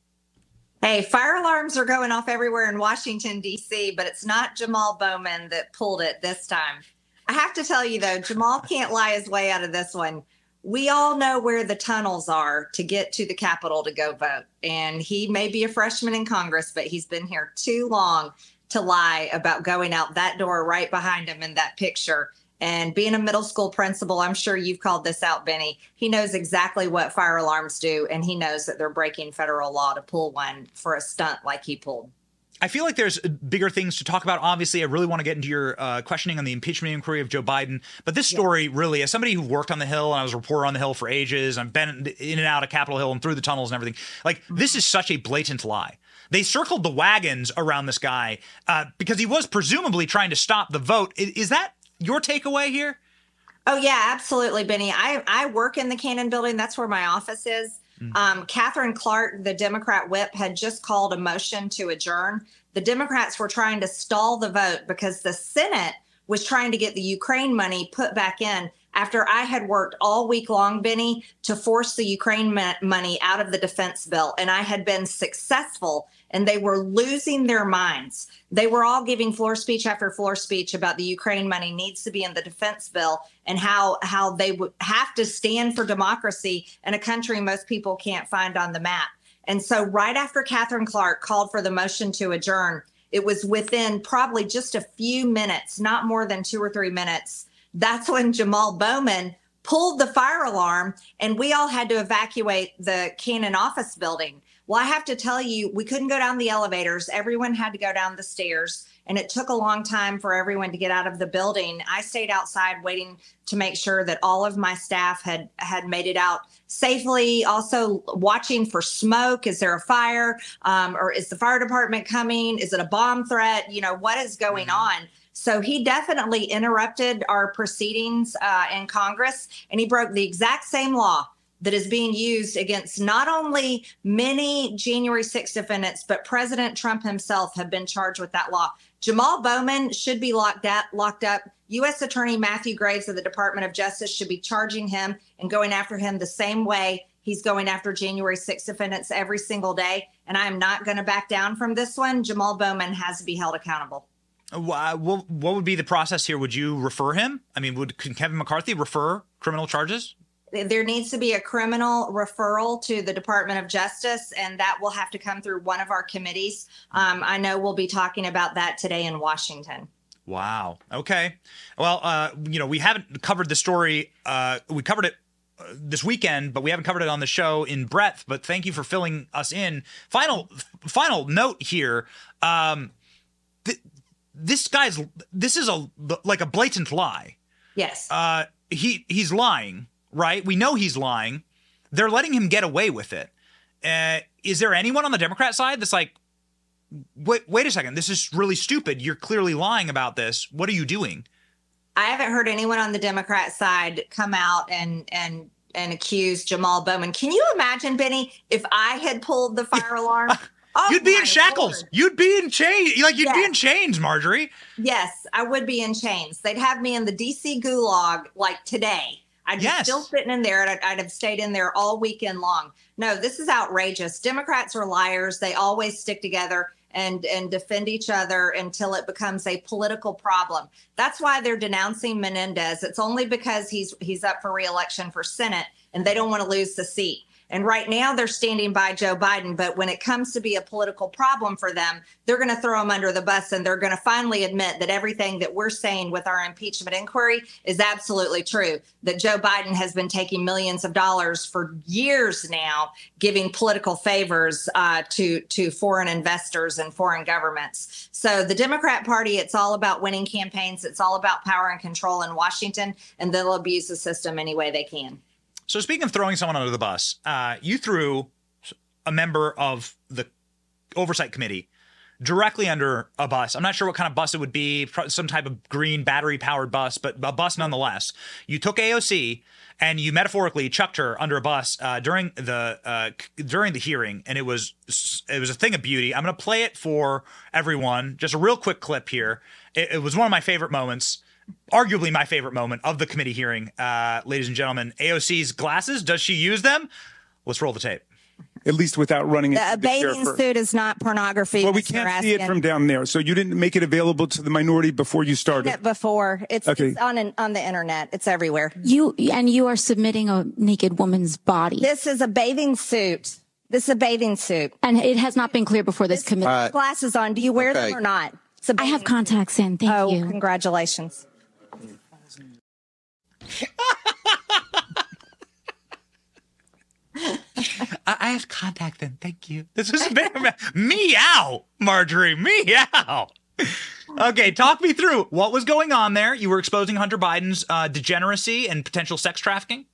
Hey, fire alarms are going off everywhere in Washington, D.C., but it's not Jamal Bowman that pulled it this time. I have to tell you, though, Jamal can't lie his way out of this one. We all know where the tunnels are to get to the Capitol to go vote. And he may be a freshman in Congress, but he's been here too long to lie about going out that door right behind him in that picture. And being a middle school principal, I'm sure you've called this out, Benny. He knows exactly what fire alarms do, and he knows that they're breaking federal law to pull one for a stunt like he pulled. I feel like there's bigger things to talk about. Obviously, I really want to get into your uh, questioning on the impeachment inquiry of Joe Biden. But this story, really, as somebody who worked on the Hill and I was a reporter on the Hill for ages, I've been in and out of Capitol Hill and through the tunnels and everything. Like, this is such a blatant lie. They circled the wagons around this guy uh, because he was presumably trying to stop the vote. Is, is that your takeaway here? Oh yeah, absolutely, Benny. I I work in the Cannon Building. That's where my office is. Mm-hmm. Um, Katherine Clark, the Democrat whip, had just called a motion to adjourn. The Democrats were trying to stall the vote because the Senate was trying to get the Ukraine money put back in after I had worked all week long, Benny, to force the Ukraine money out of the defense bill. And I had been successful, and they were losing their minds. They were all giving floor speech after floor speech about the Ukraine money needs to be in the defense bill and how, how they would have to stand for democracy in a country most people can't find on the map. And so, right after Katherine Clark called for the motion to adjourn, it was within probably just a few minutes, not more than two or three minutes. That's when Jamal Bowman pulled the fire alarm and we all had to evacuate the Cannon office building. Well, I have to tell you, we couldn't go down the elevators. Everyone had to go down the stairs and it took a long time for everyone to get out of the building. I stayed outside waiting to make sure that all of my staff had had made it out safely. Also watching for smoke. Is there a fire? Um, or is the fire department coming? Is it a bomb threat? You know what is going mm-hmm. on? So he definitely interrupted our proceedings uh, in Congress, and he broke the exact same law that is being used against not only many January 6 defendants, but President Trump himself have been charged with that law. Jamal Bowman should be locked up. Locked up. U.S. Attorney Matthew Graves of the Department of Justice should be charging him and going after him the same way he's going after January 6 defendants every single day. And I am not going to back down from this one. Jamal Bowman has to be held accountable. Uh, uh, what, what would be the process here? Would you refer him? I mean, would Kevin McCarthy refer criminal charges? There needs to be a criminal referral to the Department of Justice, and that will have to come through one of our committees. Um, I know we'll be talking about that today in Washington. Wow. Okay. Well, uh, you know, we haven't covered the story. Uh, we covered it uh, this weekend, but we haven't covered it on the show in breadth. But thank you for filling us in. Final, final note here. Um, th- this guy's. This is a like a blatant lie. Yes. Uh, he he's lying right? We know he's lying. They're letting him get away with it. Uh, is there anyone on the Democrat side that's like, wait, wait a second, this is really stupid. You're clearly lying about this. What are you doing? I haven't heard anyone on the Democrat side come out and and and accuse Jamal Bowman. Can you imagine, Benny, if I had pulled the fire alarm? Oh, you'd be in shackles. Lord. You'd be in chains. Like you'd yes. be in chains, Marjorie. Yes, I would be in chains. They'd have me in the DC gulag like today. I'd yes. be still sitting in there and I'd, I'd, have stayed in there all weekend long. No, this is outrageous. Democrats are liars. They always stick together and and defend each other until it becomes a political problem. That's why they're denouncing Menendez. It's only because he's he's up for reelection for Senate and they don't want to lose the seat. And right now they're standing by Joe Biden. But when it comes to be a political problem for them, they're going to throw him under the bus and they're going to finally admit that everything that we're saying with our impeachment inquiry is absolutely true. That Joe Biden has been taking millions of dollars for years now, giving political favors uh, to, to foreign investors and foreign governments. So the Democrat Party, it's all about winning campaigns, it's all about power and control in Washington, and they'll abuse the system any way they can. So speaking of throwing someone under the bus, uh, you threw a member of the oversight committee directly under a bus. I'm not sure what kind of bus it would be, some type of green battery powered bus, but a bus nonetheless. You took AOC and you metaphorically chucked her under a bus uh, during the uh, during the hearing, and it was it was a thing of beauty. I'm going to play it for everyone. Just a real quick clip here. It, it was one of my favorite moments. Arguably my favorite moment of the committee hearing, uh, ladies and gentlemen. AOC's glasses, does she use them? Let's roll the tape at least without running The, into a the bathing sheriff. suit is not pornography. Well, we Mr. can't see it from down there, so you didn't make it available to the minority before you started. It before. It's, Okay. it's on an, on the internet. It's everywhere. You and you are submitting a naked woman's body. This is a bathing suit. This is a bathing suit. And it has not been clear before this committee. Put glasses on. Do you wear okay. them or not? It's a I have contacts in. Thank oh, you. congratulations. I, I have contact then. Thank you. This is very meow, Marjorie. Meow. Okay, talk me through what was going on there. You were exposing Hunter Biden's uh, degeneracy and potential sex trafficking.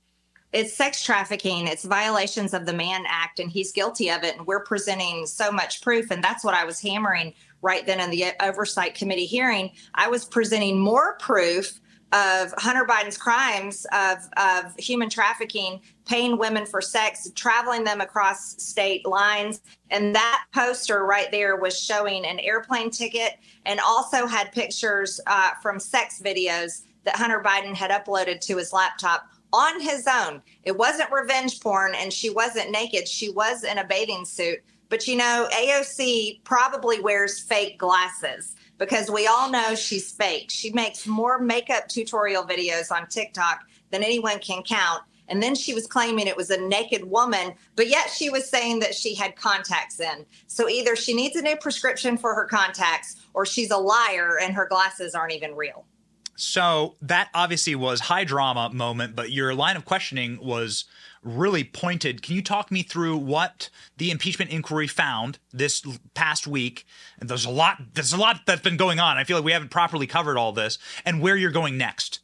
It's sex trafficking. It's violations of the Mann Act, and he's guilty of it. And we're presenting so much proof. And that's what I was hammering right then in the Oversight Committee hearing. I was presenting more proof of Hunter Biden's crimes of, of human trafficking, paying women for sex, traveling them across state lines. And that poster right there was showing an airplane ticket and also had pictures uh, from sex videos that Hunter Biden had uploaded to his laptop on his own. It wasn't revenge porn and she wasn't naked. She was in a bathing suit. But you know, AOC probably wears fake glasses because we all know she's fake. She makes more makeup tutorial videos on TikTok than anyone can count. And then she was claiming it was a naked woman, but yet she was saying that she had contacts in. So either she needs a new prescription for her contacts or she's a liar and her glasses aren't even real. So that obviously was high drama moment, but your line of questioning was really pointed. Can you talk me through what the impeachment inquiry found this past week? And there's a lot. There's a lot that's been going on. I feel like we haven't properly covered all this, and where you're going next.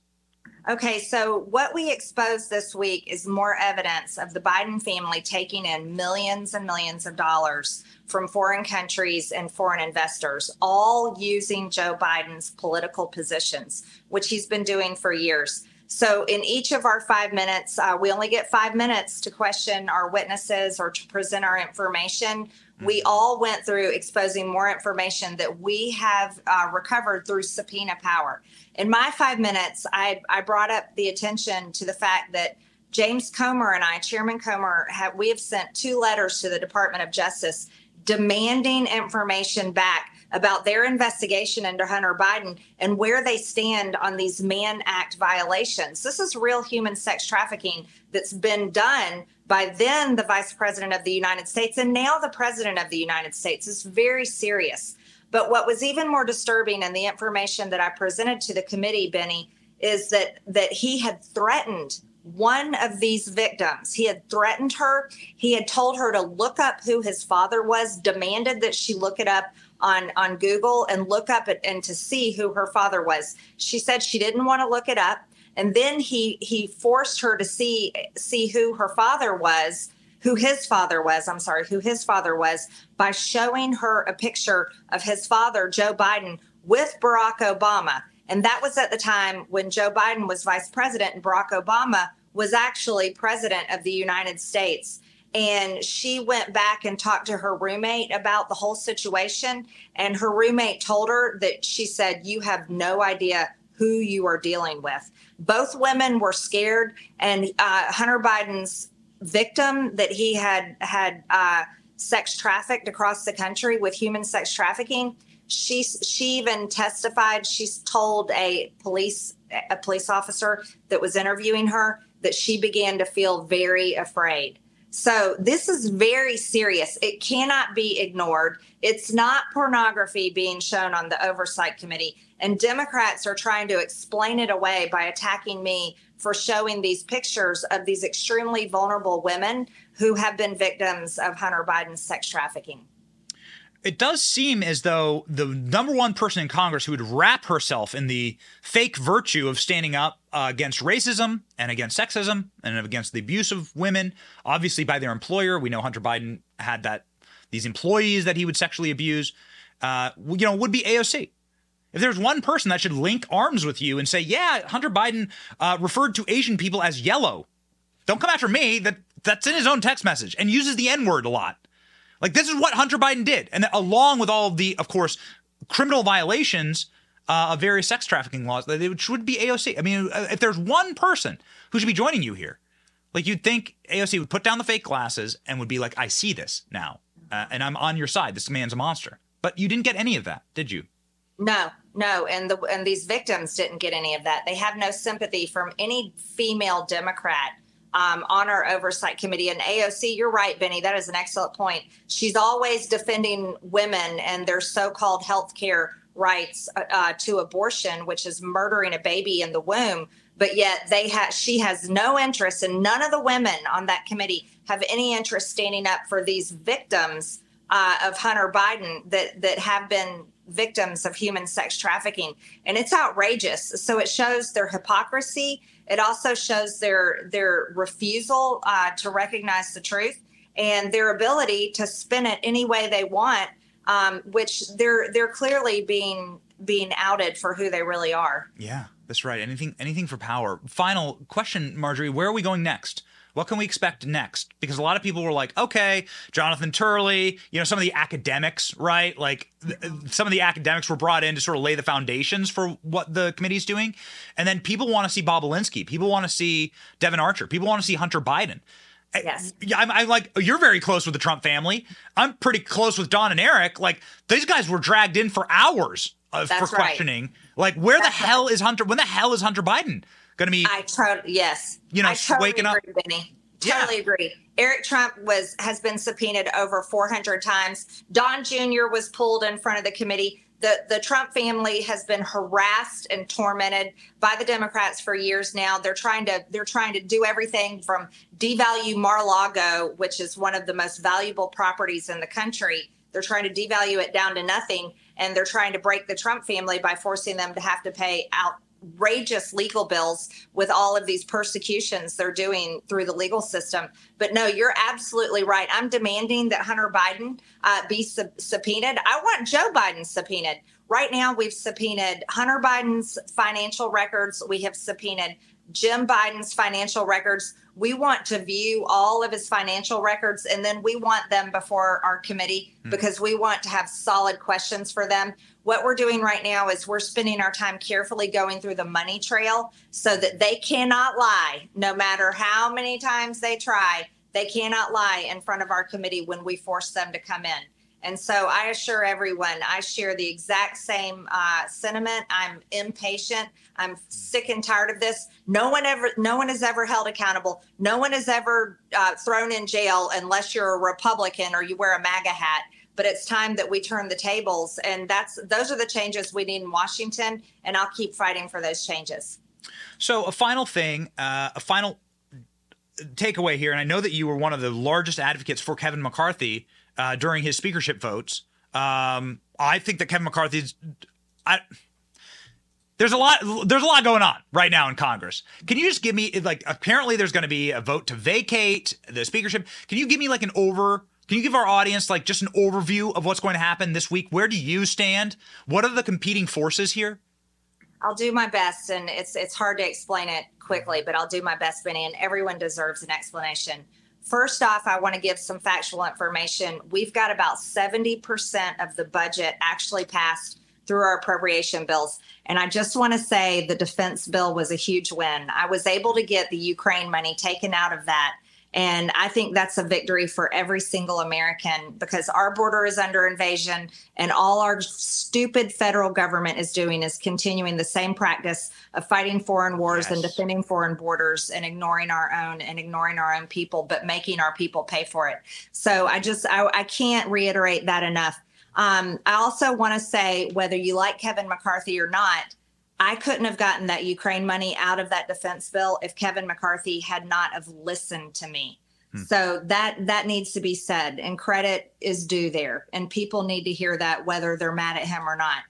Okay, so what we exposed this week is more evidence of the Biden family taking in millions and millions of dollars from foreign countries and foreign investors, all using Joe Biden's political positions, which he's been doing for years. So, in each of our five minutes, uh, we only get five minutes to question our witnesses or to present our information. We all went through exposing more information that we have uh, recovered through subpoena power. In my five minutes, I, I brought up the attention to the fact that James Comer and I, Chairman Comer, have we have sent two letters to the Department of Justice demanding information back about their investigation into Hunter Biden and where they stand on these Mann Act violations. This is real human sex trafficking that's been done by then the Vice President of the United States and now the President of the United States. It's very serious. But what was even more disturbing and the information that I presented to the committee, Benny, is that that he had threatened one of these victims. He had threatened her. He had told her to look up who his father was, demanded that she look it up on, on Google and look up it and to see who her father was. She said she didn't want to look it up. And then he he forced her to see see who her father was, who his father was, I'm sorry, who his father was by showing her a picture of his father, Joe Biden, with Barack Obama. And that was at the time when Joe Biden was vice president and Barack Obama was actually president of the United States. And she went back and talked to her roommate about the whole situation. And her roommate told her that she said, You have no idea who you are dealing with. Both women were scared. And uh, Hunter Biden's victim that he had had uh, sex trafficked across the country with human sex trafficking she she even testified she's told a police a police officer that was interviewing her that she began to feel very afraid so this is very serious. It cannot be ignored. It's not pornography being shown on the oversight committee. And democrats are trying to explain it away by attacking me for showing these pictures of these extremely vulnerable women who have been victims of hunter biden's sex trafficking It does seem as though the number one person in Congress who would wrap herself in the fake virtue of standing up uh, against racism and against sexism and against the abuse of women, obviously by their employer. We know Hunter Biden had that these employees that he would sexually abuse. uh, you know, would be AOC. If there's one person that should link arms with you and say, yeah, Hunter Biden uh, referred to Asian people as yellow, don't come after me. That that's in his own text message and uses the N word a lot. Like this is what Hunter Biden did, and along with all of the, of course, criminal violations uh, of various sex trafficking laws, that it should be AOC. I mean, uh, if there's one person who should be joining you here, like you'd think AOC would put down the fake glasses and would be like, I see this now, uh, and I'm on your side. This man's a monster. But you didn't get any of that, did you? No, no, and the and these victims didn't get any of that. They have no sympathy from any female Democrat um, on our oversight committee. And AOC, you're right, Benny. That is an excellent point. She's always defending women and their so-called health care rights uh, uh, to abortion, which is murdering a baby in the womb. But yet they have she has no interest, and none of the women on that committee have any interest standing up for these victims uh, of Hunter Biden that that have been victims of human sex trafficking and it's outrageous so it shows their hypocrisy it also shows their their refusal uh, to recognize the truth and their ability to spin it any way they want um, which they're they're clearly being being outed for who they really are. Yeah that's right. Anything anything for power. Final question marjorie where are we going next what can we expect next? Because a lot of people were like, okay, Jonathan Turley, you know, some of the academics, right? Like th- some of the academics were brought in to sort of lay the foundations for what the committee's doing. And then people want to see Bobulinski. People want to see Devon Archer. People want to see Hunter Biden. Yes. I'm, I'm, like, you're very close with the Trump family. I'm pretty close with Don and Eric. Like, these guys were dragged in for hours uh, of, for questioning. Right. Like, where That's the hell right. is Hunter? When the hell is Hunter Biden? Going to be. I totally yes. You know, I totally waking agree, up. Benny. Totally yeah. agree. Eric Trump was has been subpoenaed over 400 times. Don Jr. was pulled in front of the committee. The the Trump family has been harassed and tormented by the Democrats for years now. They're trying to they're trying to do everything from devalue Mar-a-Lago, which is one of the most valuable properties in the country. They're trying to devalue it down to nothing, and they're trying to break the Trump family by forcing them to have to pay out outrageous legal bills with all of these persecutions they're doing through the legal system. But no, you're absolutely right. I'm demanding that Hunter Biden uh, be sub- subpoenaed. I want Joe Biden subpoenaed. Right now, we've subpoenaed Hunter Biden's financial records. We have subpoenaed Jim Biden's financial records. We want to view all of his financial records and then we want them before our committee mm-hmm. because we want to have solid questions for them. What we're doing right now is we're spending our time carefully going through the money trail so that they cannot lie, no matter how many times they try. They cannot lie in front of our committee when we force them to come in. And so I assure everyone, I share the exact same uh, sentiment. I'm impatient. I'm sick and tired of this. No one ever, no one is ever held accountable. No one is ever uh, thrown in jail unless you're a Republican or you wear a MAGA hat but it's time that we turn the tables. And that's those are the changes we need in washington and i'll keep fighting for those changes. So a final thing uh, a final takeaway here and i know that you were one of the largest advocates for kevin mccarthy uh, during his speakership votes. Um, i think that kevin mccarthy's I, there's a lot there's a lot going on right now in congress. Can you just give me like apparently there's going to be a vote to vacate the speakership. Can you give me like an over can you give our audience like just an overview of what's going to happen this week? Where do you stand? What are the competing forces here? I'll do my best, and it's it's hard to explain it quickly, but I'll do my best, Benny. And everyone deserves an explanation. First off, I want to give some factual information. We've got about 70% of the budget actually passed through our appropriation bills. And I just want to say the defense bill was a huge win. I was able to get the Ukraine money taken out of that and I think that's a victory for every single American because our border is under invasion and all our stupid federal government is doing is continuing the same practice of fighting foreign wars yes. and defending foreign borders and ignoring our own and ignoring our own people, but making our people pay for it. So I just, I, I can't reiterate that enough. Um, I also want to say whether you like Kevin McCarthy or not, I couldn't have gotten that Ukraine money out of that defense bill if Kevin McCarthy had not have listened to me. Hmm. So that that needs to be said and credit is due there and people need to hear that whether they're mad at him or not.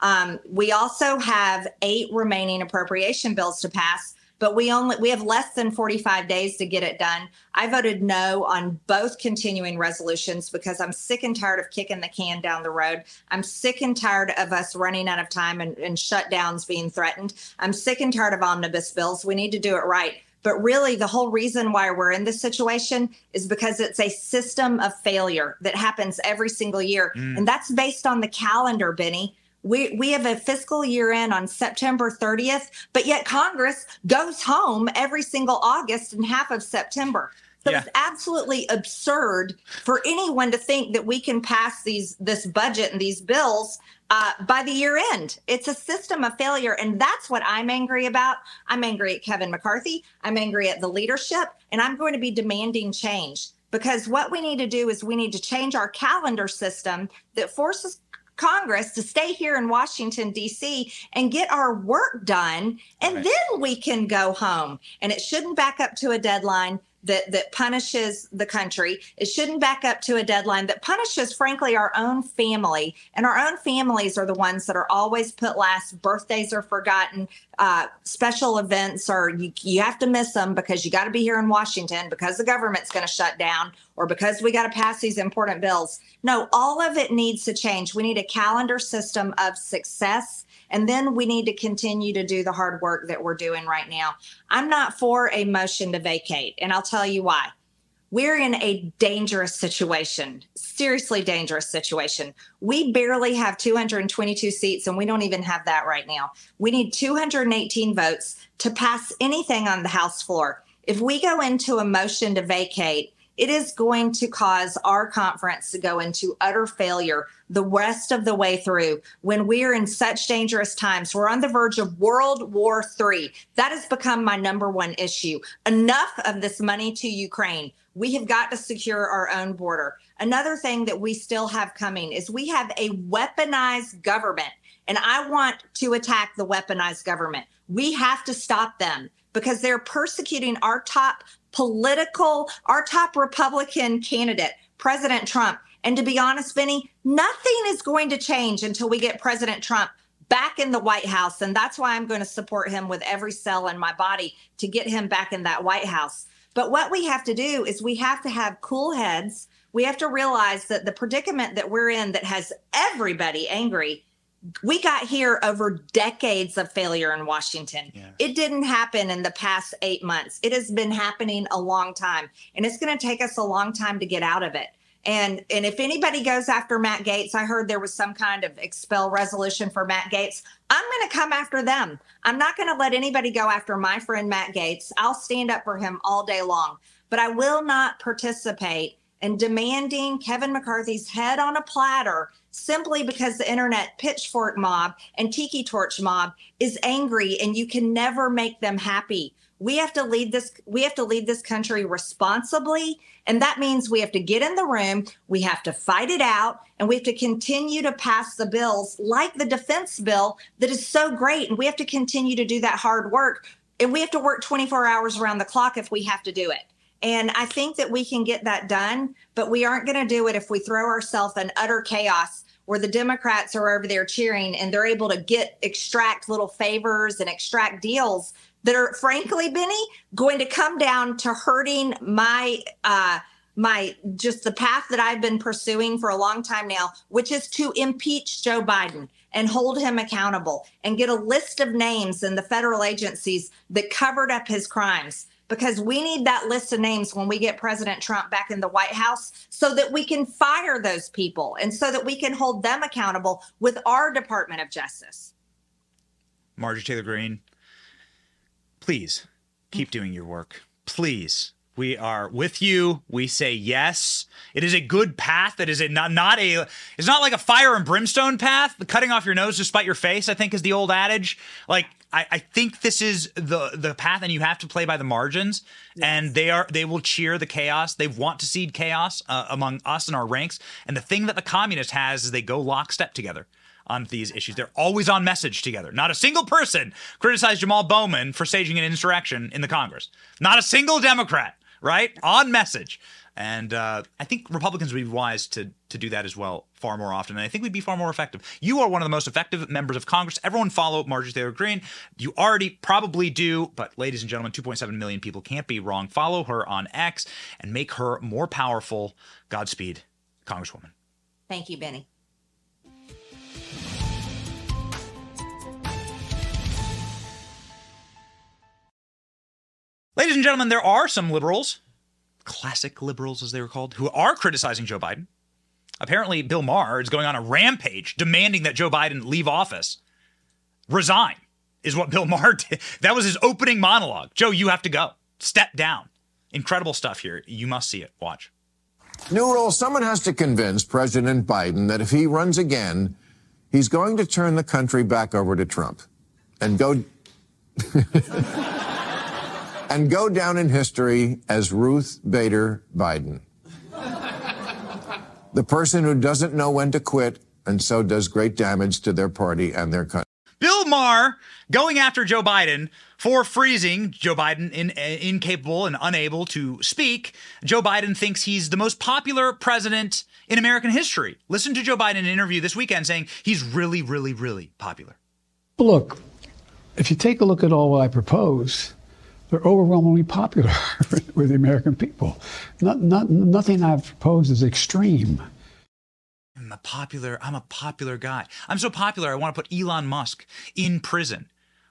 Um, we also have eight remaining appropriation bills to pass. But we only we have less than 45 days to get it done. I voted no on both continuing resolutions because I'm sick and tired of kicking the can down the road. I'm sick and tired of us running out of time and, and shutdowns being threatened. I'm sick and tired of omnibus bills. We need to do it right. But really, the whole reason why we're in this situation is because it's a system of failure that happens every single year. Mm. And that's based on the calendar, Benny. We, we have a fiscal year end on September 30th, but yet Congress goes home every single August and half of September. So Yeah. it's absolutely absurd for anyone to think that we can pass these this budget and these bills uh, by the year end. It's a system of failure, and that's what I'm angry about. I'm angry at Kevin McCarthy. I'm angry at the leadership, and I'm going to be demanding change because what we need to do is we need to change our calendar system that forces Congress to stay here in Washington, D.C., and get our work done. And then we can go home. And it shouldn't back up to a deadline that, that punishes the country. It shouldn't back up to a deadline that punishes, frankly, our own family. And our own families are the ones that are always put last. Birthdays are forgotten. Uh, special events are, you, you have to miss them because you got to be here in Washington because the government's going to shut down or because we got to pass these important bills. No, all of it needs to change. We need a calendar system of success. And then we need to continue to do the hard work that we're doing right now. I'm not for a motion to vacate, and I'll tell you why. We're in a dangerous situation, seriously dangerous situation. We barely have 222 seats, and we don't even have that right now. We need 218 votes to pass anything on the House floor. If we go into a motion to vacate, it is going to cause our conference to go into utter failure the rest of the way through when we're in such dangerous times. We're on the verge of World War III. That has become my number one issue. Enough of this money to Ukraine. We have got to secure our own border. Another thing that we still have coming is we have a weaponized government, and I want to attack the weaponized government. We have to stop them because they're persecuting our top political, our top Republican candidate, President Trump. And to be honest, Benny, nothing is going to change until we get President Trump back in the White House. And that's why I'm going to support him with every cell in my body to get him back in that White House. But what we have to do is we have to have cool heads. We have to realize that the predicament that we're in that has everybody angry we got here over decades of failure in Washington. It didn't happen in the past eight months. It has been happening a long time, and it's going to take us a long time to get out of it. And and if anybody goes after Matt Gaetz, I heard there was some kind of expel resolution for Matt Gaetz. I'm going to come after them. I'm not going to let anybody go after my friend Matt Gaetz. I'll stand up for him all day long, but I will not participate in demanding Kevin McCarthy's head on a platter simply because the internet pitchfork mob and tiki torch mob is angry and you can never make them happy. We have to lead this we have to lead this country responsibly and that means we have to get in the room, we have to fight it out and we have to continue to pass the bills like the defense bill that is so great and we have to continue to do that hard work and we have to work 24 hours around the clock if we have to do it. And I think that we can get that done, but we aren't going to do it if we throw ourselves in utter chaos where the Democrats are over there cheering and they're able to get extract little favors and extract deals that are frankly, Benny, going to come down to hurting my uh my just the path that I've been pursuing for a long time now, which is to impeach Joe Biden and hold him accountable and get a list of names in the federal agencies that covered up his crimes because we need that list of names when we get President Trump back in the White House so that we can fire those people and so that we can hold them accountable with our Department of Justice. Marjorie Taylor Greene, please keep mm. doing your work. Please. We are with you. We say yes. It is a good path. That is a not not a. It's not like a fire and brimstone path. The cutting off your nose to spite your face. I think is the old adage. Like I, I think this is the the path, and you have to play by the margins. And they are they will cheer the chaos. They want to seed chaos uh, among us and our ranks. And the thing that the communist has is they go lockstep together on these issues. They're always on message together. Not a single person criticized Jamal Bowman for staging an insurrection in the Congress. Not a single Democrat right? On message. And uh, I think Republicans would be wise to to do that as well far more often. And I think we'd be far more effective. You are one of the most effective members of Congress. Everyone follow Marjorie Taylor Greene. You already probably do, but ladies and gentlemen, 2.7 million people can't be wrong. Follow her on X and make her more powerful. Godspeed, Congresswoman. Thank you, Benny. Ladies and gentlemen, there are some liberals, classic liberals as they were called, who are criticizing Joe Biden. Apparently, Bill Maher is going on a rampage demanding that Joe Biden leave office. Resign is what Bill Maher did. That was his opening monologue. Joe, you have to go. Step down. Incredible stuff here. You must see it. Watch. New rule someone has to convince President Biden that if he runs again, he's going to turn the country back over to Trump and go. and go down in history as Ruth Bader Biden. the person who doesn't know when to quit and so does great damage to their party and their country. Bill Maher going after Joe Biden for freezing Joe Biden in, uh, incapable and unable to speak. Joe Biden thinks he's the most popular president in American history. Listen to Joe Biden in an interview this weekend saying he's really, really, really popular. Look, if you take a look at all what I propose, they're overwhelmingly popular with the American people. Not, not, nothing I've proposed is extreme. I'm a popular. I'm a popular guy. I'm so popular. I want to put Elon Musk in prison.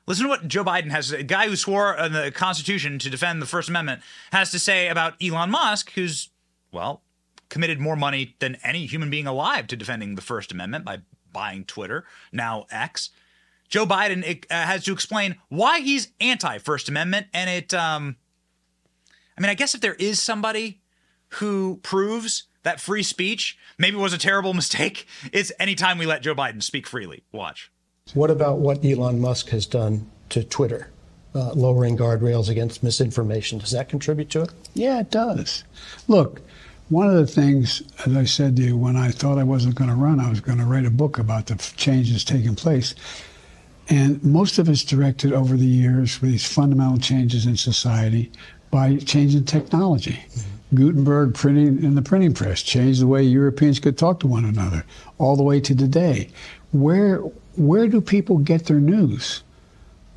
Listen to what Joe Biden has, a guy who swore on the Constitution to defend the First Amendment, has to say about Elon Musk, who's, well, committed more money than any human being alive to defending the First Amendment by buying Twitter, now X. Joe Biden uh, has to explain why he's anti First Amendment. And it, um, I mean, I guess if there is somebody who proves that free speech maybe was a terrible mistake, it's anytime we let Joe Biden speak freely. Watch. What about what Elon Musk has done to Twitter, uh, lowering guardrails against misinformation? Does that contribute to it? Yeah, it does. Look, one of the things, as I said to you, when I thought I wasn't going to run, I was going to write a book about the changes taking place. And most of it's directed over the years with these fundamental changes in society by changing technology. Mm-hmm. Gutenberg printing in the printing press changed the way Europeans could talk to one another, all the way to today. Where where do people get their news?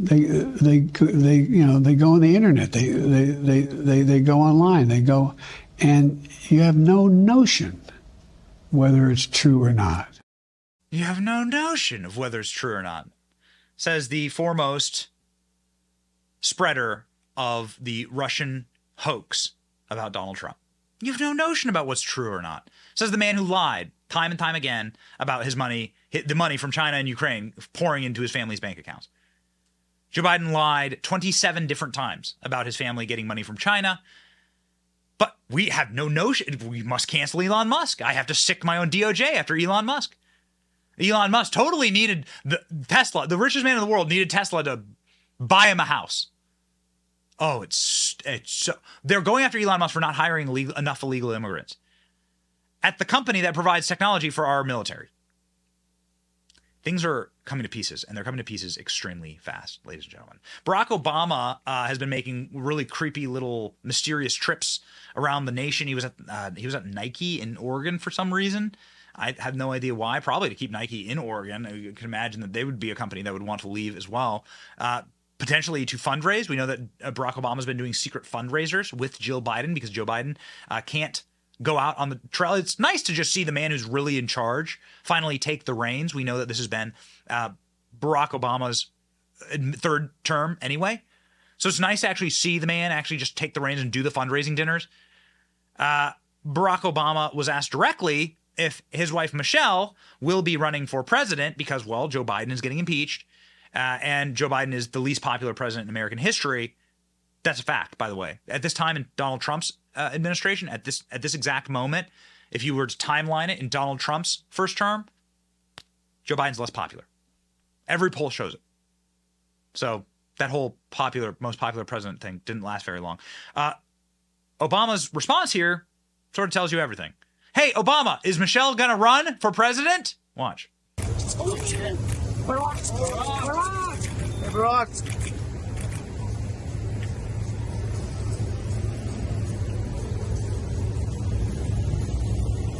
They they they you know they go on the internet. They they they they, they go online. They go, and you have no notion whether it's true or not. You have no notion of whether it's true or not says the foremost spreader of the Russian hoax about Donald Trump. You have no notion about what's true or not. Says the man who lied time and time again about his money, the money from China and Ukraine pouring into his family's bank accounts. Joe Biden lied 27 different times about his family getting money from China. But we have no notion. We must cancel Elon Musk. I have to sic my own DOJ after Elon Musk. Elon Musk totally needed the Tesla, the richest man in the world needed Tesla to buy him a house. Oh, it's it's so they're going after Elon Musk for not hiring illegal, enough illegal immigrants at the company that provides technology for our military. Things are coming to pieces, and they're coming to pieces extremely fast, ladies and gentlemen. Barack Obama uh, has been making really creepy little mysterious trips around the nation. He was at uh, he was at Nike in Oregon for some reason. I have no idea why. Probably to keep Nike in Oregon. You can imagine that they would be a company that would want to leave as well. Uh, potentially to fundraise. We know that uh, Barack Obama's been doing secret fundraisers with Jill Biden because Joe Biden uh, can't go out on the trail. It's nice to just see the man who's really in charge finally take the reins. We know that this has been uh, Barack Obama's uh, third term anyway. So it's nice to actually see the man actually just take the reins and do the fundraising dinners. Uh, Barack Obama was asked directly if his wife Michelle will be running for president because, well, Joe Biden is getting impeached, uh, and Joe Biden is the least popular president in American history. That's a fact, by the way. At this time in Donald Trump's uh, administration, at this at this exact moment, if you were to timeline it in Donald Trump's first term, Joe Biden's less popular. Every poll shows it. So that whole popular, most popular president thing didn't last very long. Uh, Obama's response here sort of tells you everything. Hey, Obama, is Michelle going to run for president? Watch. Barack.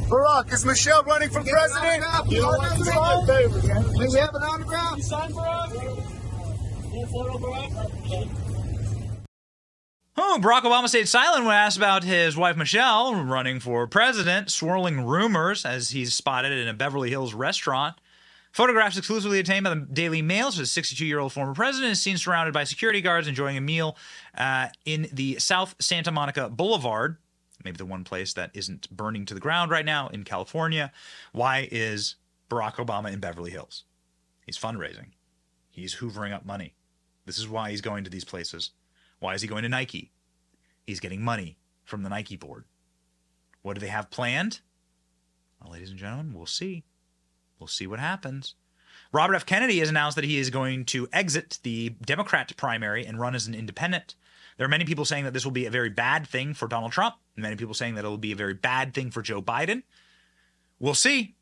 Barack. Is Michelle running for president? You know what? Sign favor. Do you have an autograph? You sign Barack? You photo Barack? Oh, Barack Obama stayed silent when asked about his wife Michelle running for president, swirling rumors as he's spotted in a Beverly Hills restaurant. Photographs exclusively obtained by the Daily Mail show the 62 year old former president is seen surrounded by security guards enjoying a meal uh, in the South Santa Monica Boulevard, maybe the one place that isn't burning to the ground right now in California. Why is Barack Obama in Beverly Hills? He's fundraising, he's hoovering up money. This is why he's going to these places. Why is he going to Nike? He's getting money from the Nike board. What do they have planned? Well, ladies and gentlemen, we'll see. We'll see what happens. Robert F. Kennedy has announced that he is going to exit the Democrat primary and run as an independent. There are many people saying that this will be a very bad thing for Donald Trump, many people saying that it will be a very bad thing for Joe Biden. We'll see.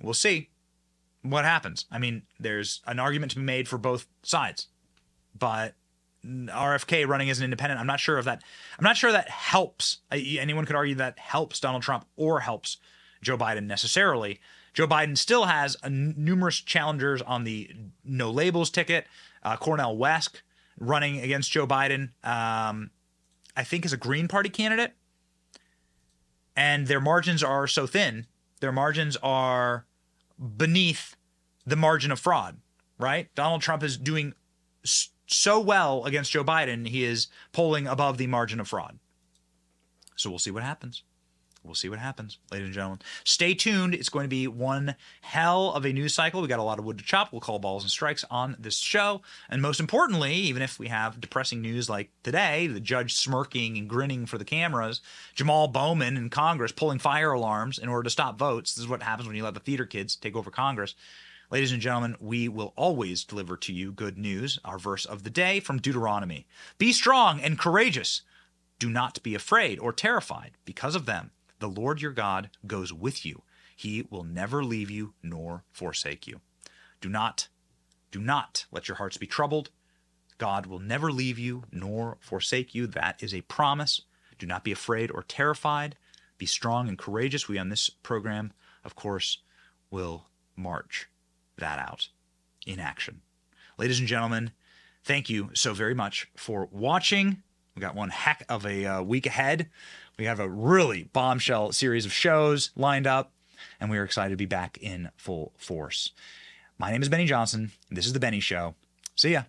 We'll see what happens. I mean, there's an argument to be made for both sides, but RFK running as an independent, I'm not sure if that I'm not sure that helps. Anyone could argue that helps Donald Trump or helps Joe Biden necessarily. Joe Biden still has numerous challengers on the no labels ticket. Uh, Cornel West running against Joe Biden, um, I think, is a Green Party candidate, and their margins are so thin. Their margins are beneath the margin of fraud. Right? Donald Trump is doing. So well against Joe Biden, he is polling above the margin of fraud. So we'll see what happens. We'll see what happens, ladies and gentlemen. Stay tuned. It's going to be one hell of a news cycle. We got a lot of wood to chop. We'll call balls and strikes on this show. And most importantly, even if we have depressing news like today, the judge smirking and grinning for the cameras, Jamal Bowman in Congress pulling fire alarms in order to stop votes. This is what happens when you let the theater kids take over Congress. Ladies and gentlemen, we will always deliver to you good news. Our verse of the day from Deuteronomy Be strong and courageous. Do not be afraid or terrified because of them. The Lord your God goes with you. He will never leave you nor forsake you. Do not, do not let your hearts be troubled. God will never leave you nor forsake you. That is a promise. Do not be afraid or terrified. Be strong and courageous. We on this program, of course, will march that out in action. Ladies and gentlemen, thank you so very much for watching. We got one heck of a uh, week ahead. We have a really bombshell series of shows lined up, and we are excited to be back in full force. My name is Benny Johnson. This is The Benny Show. See ya.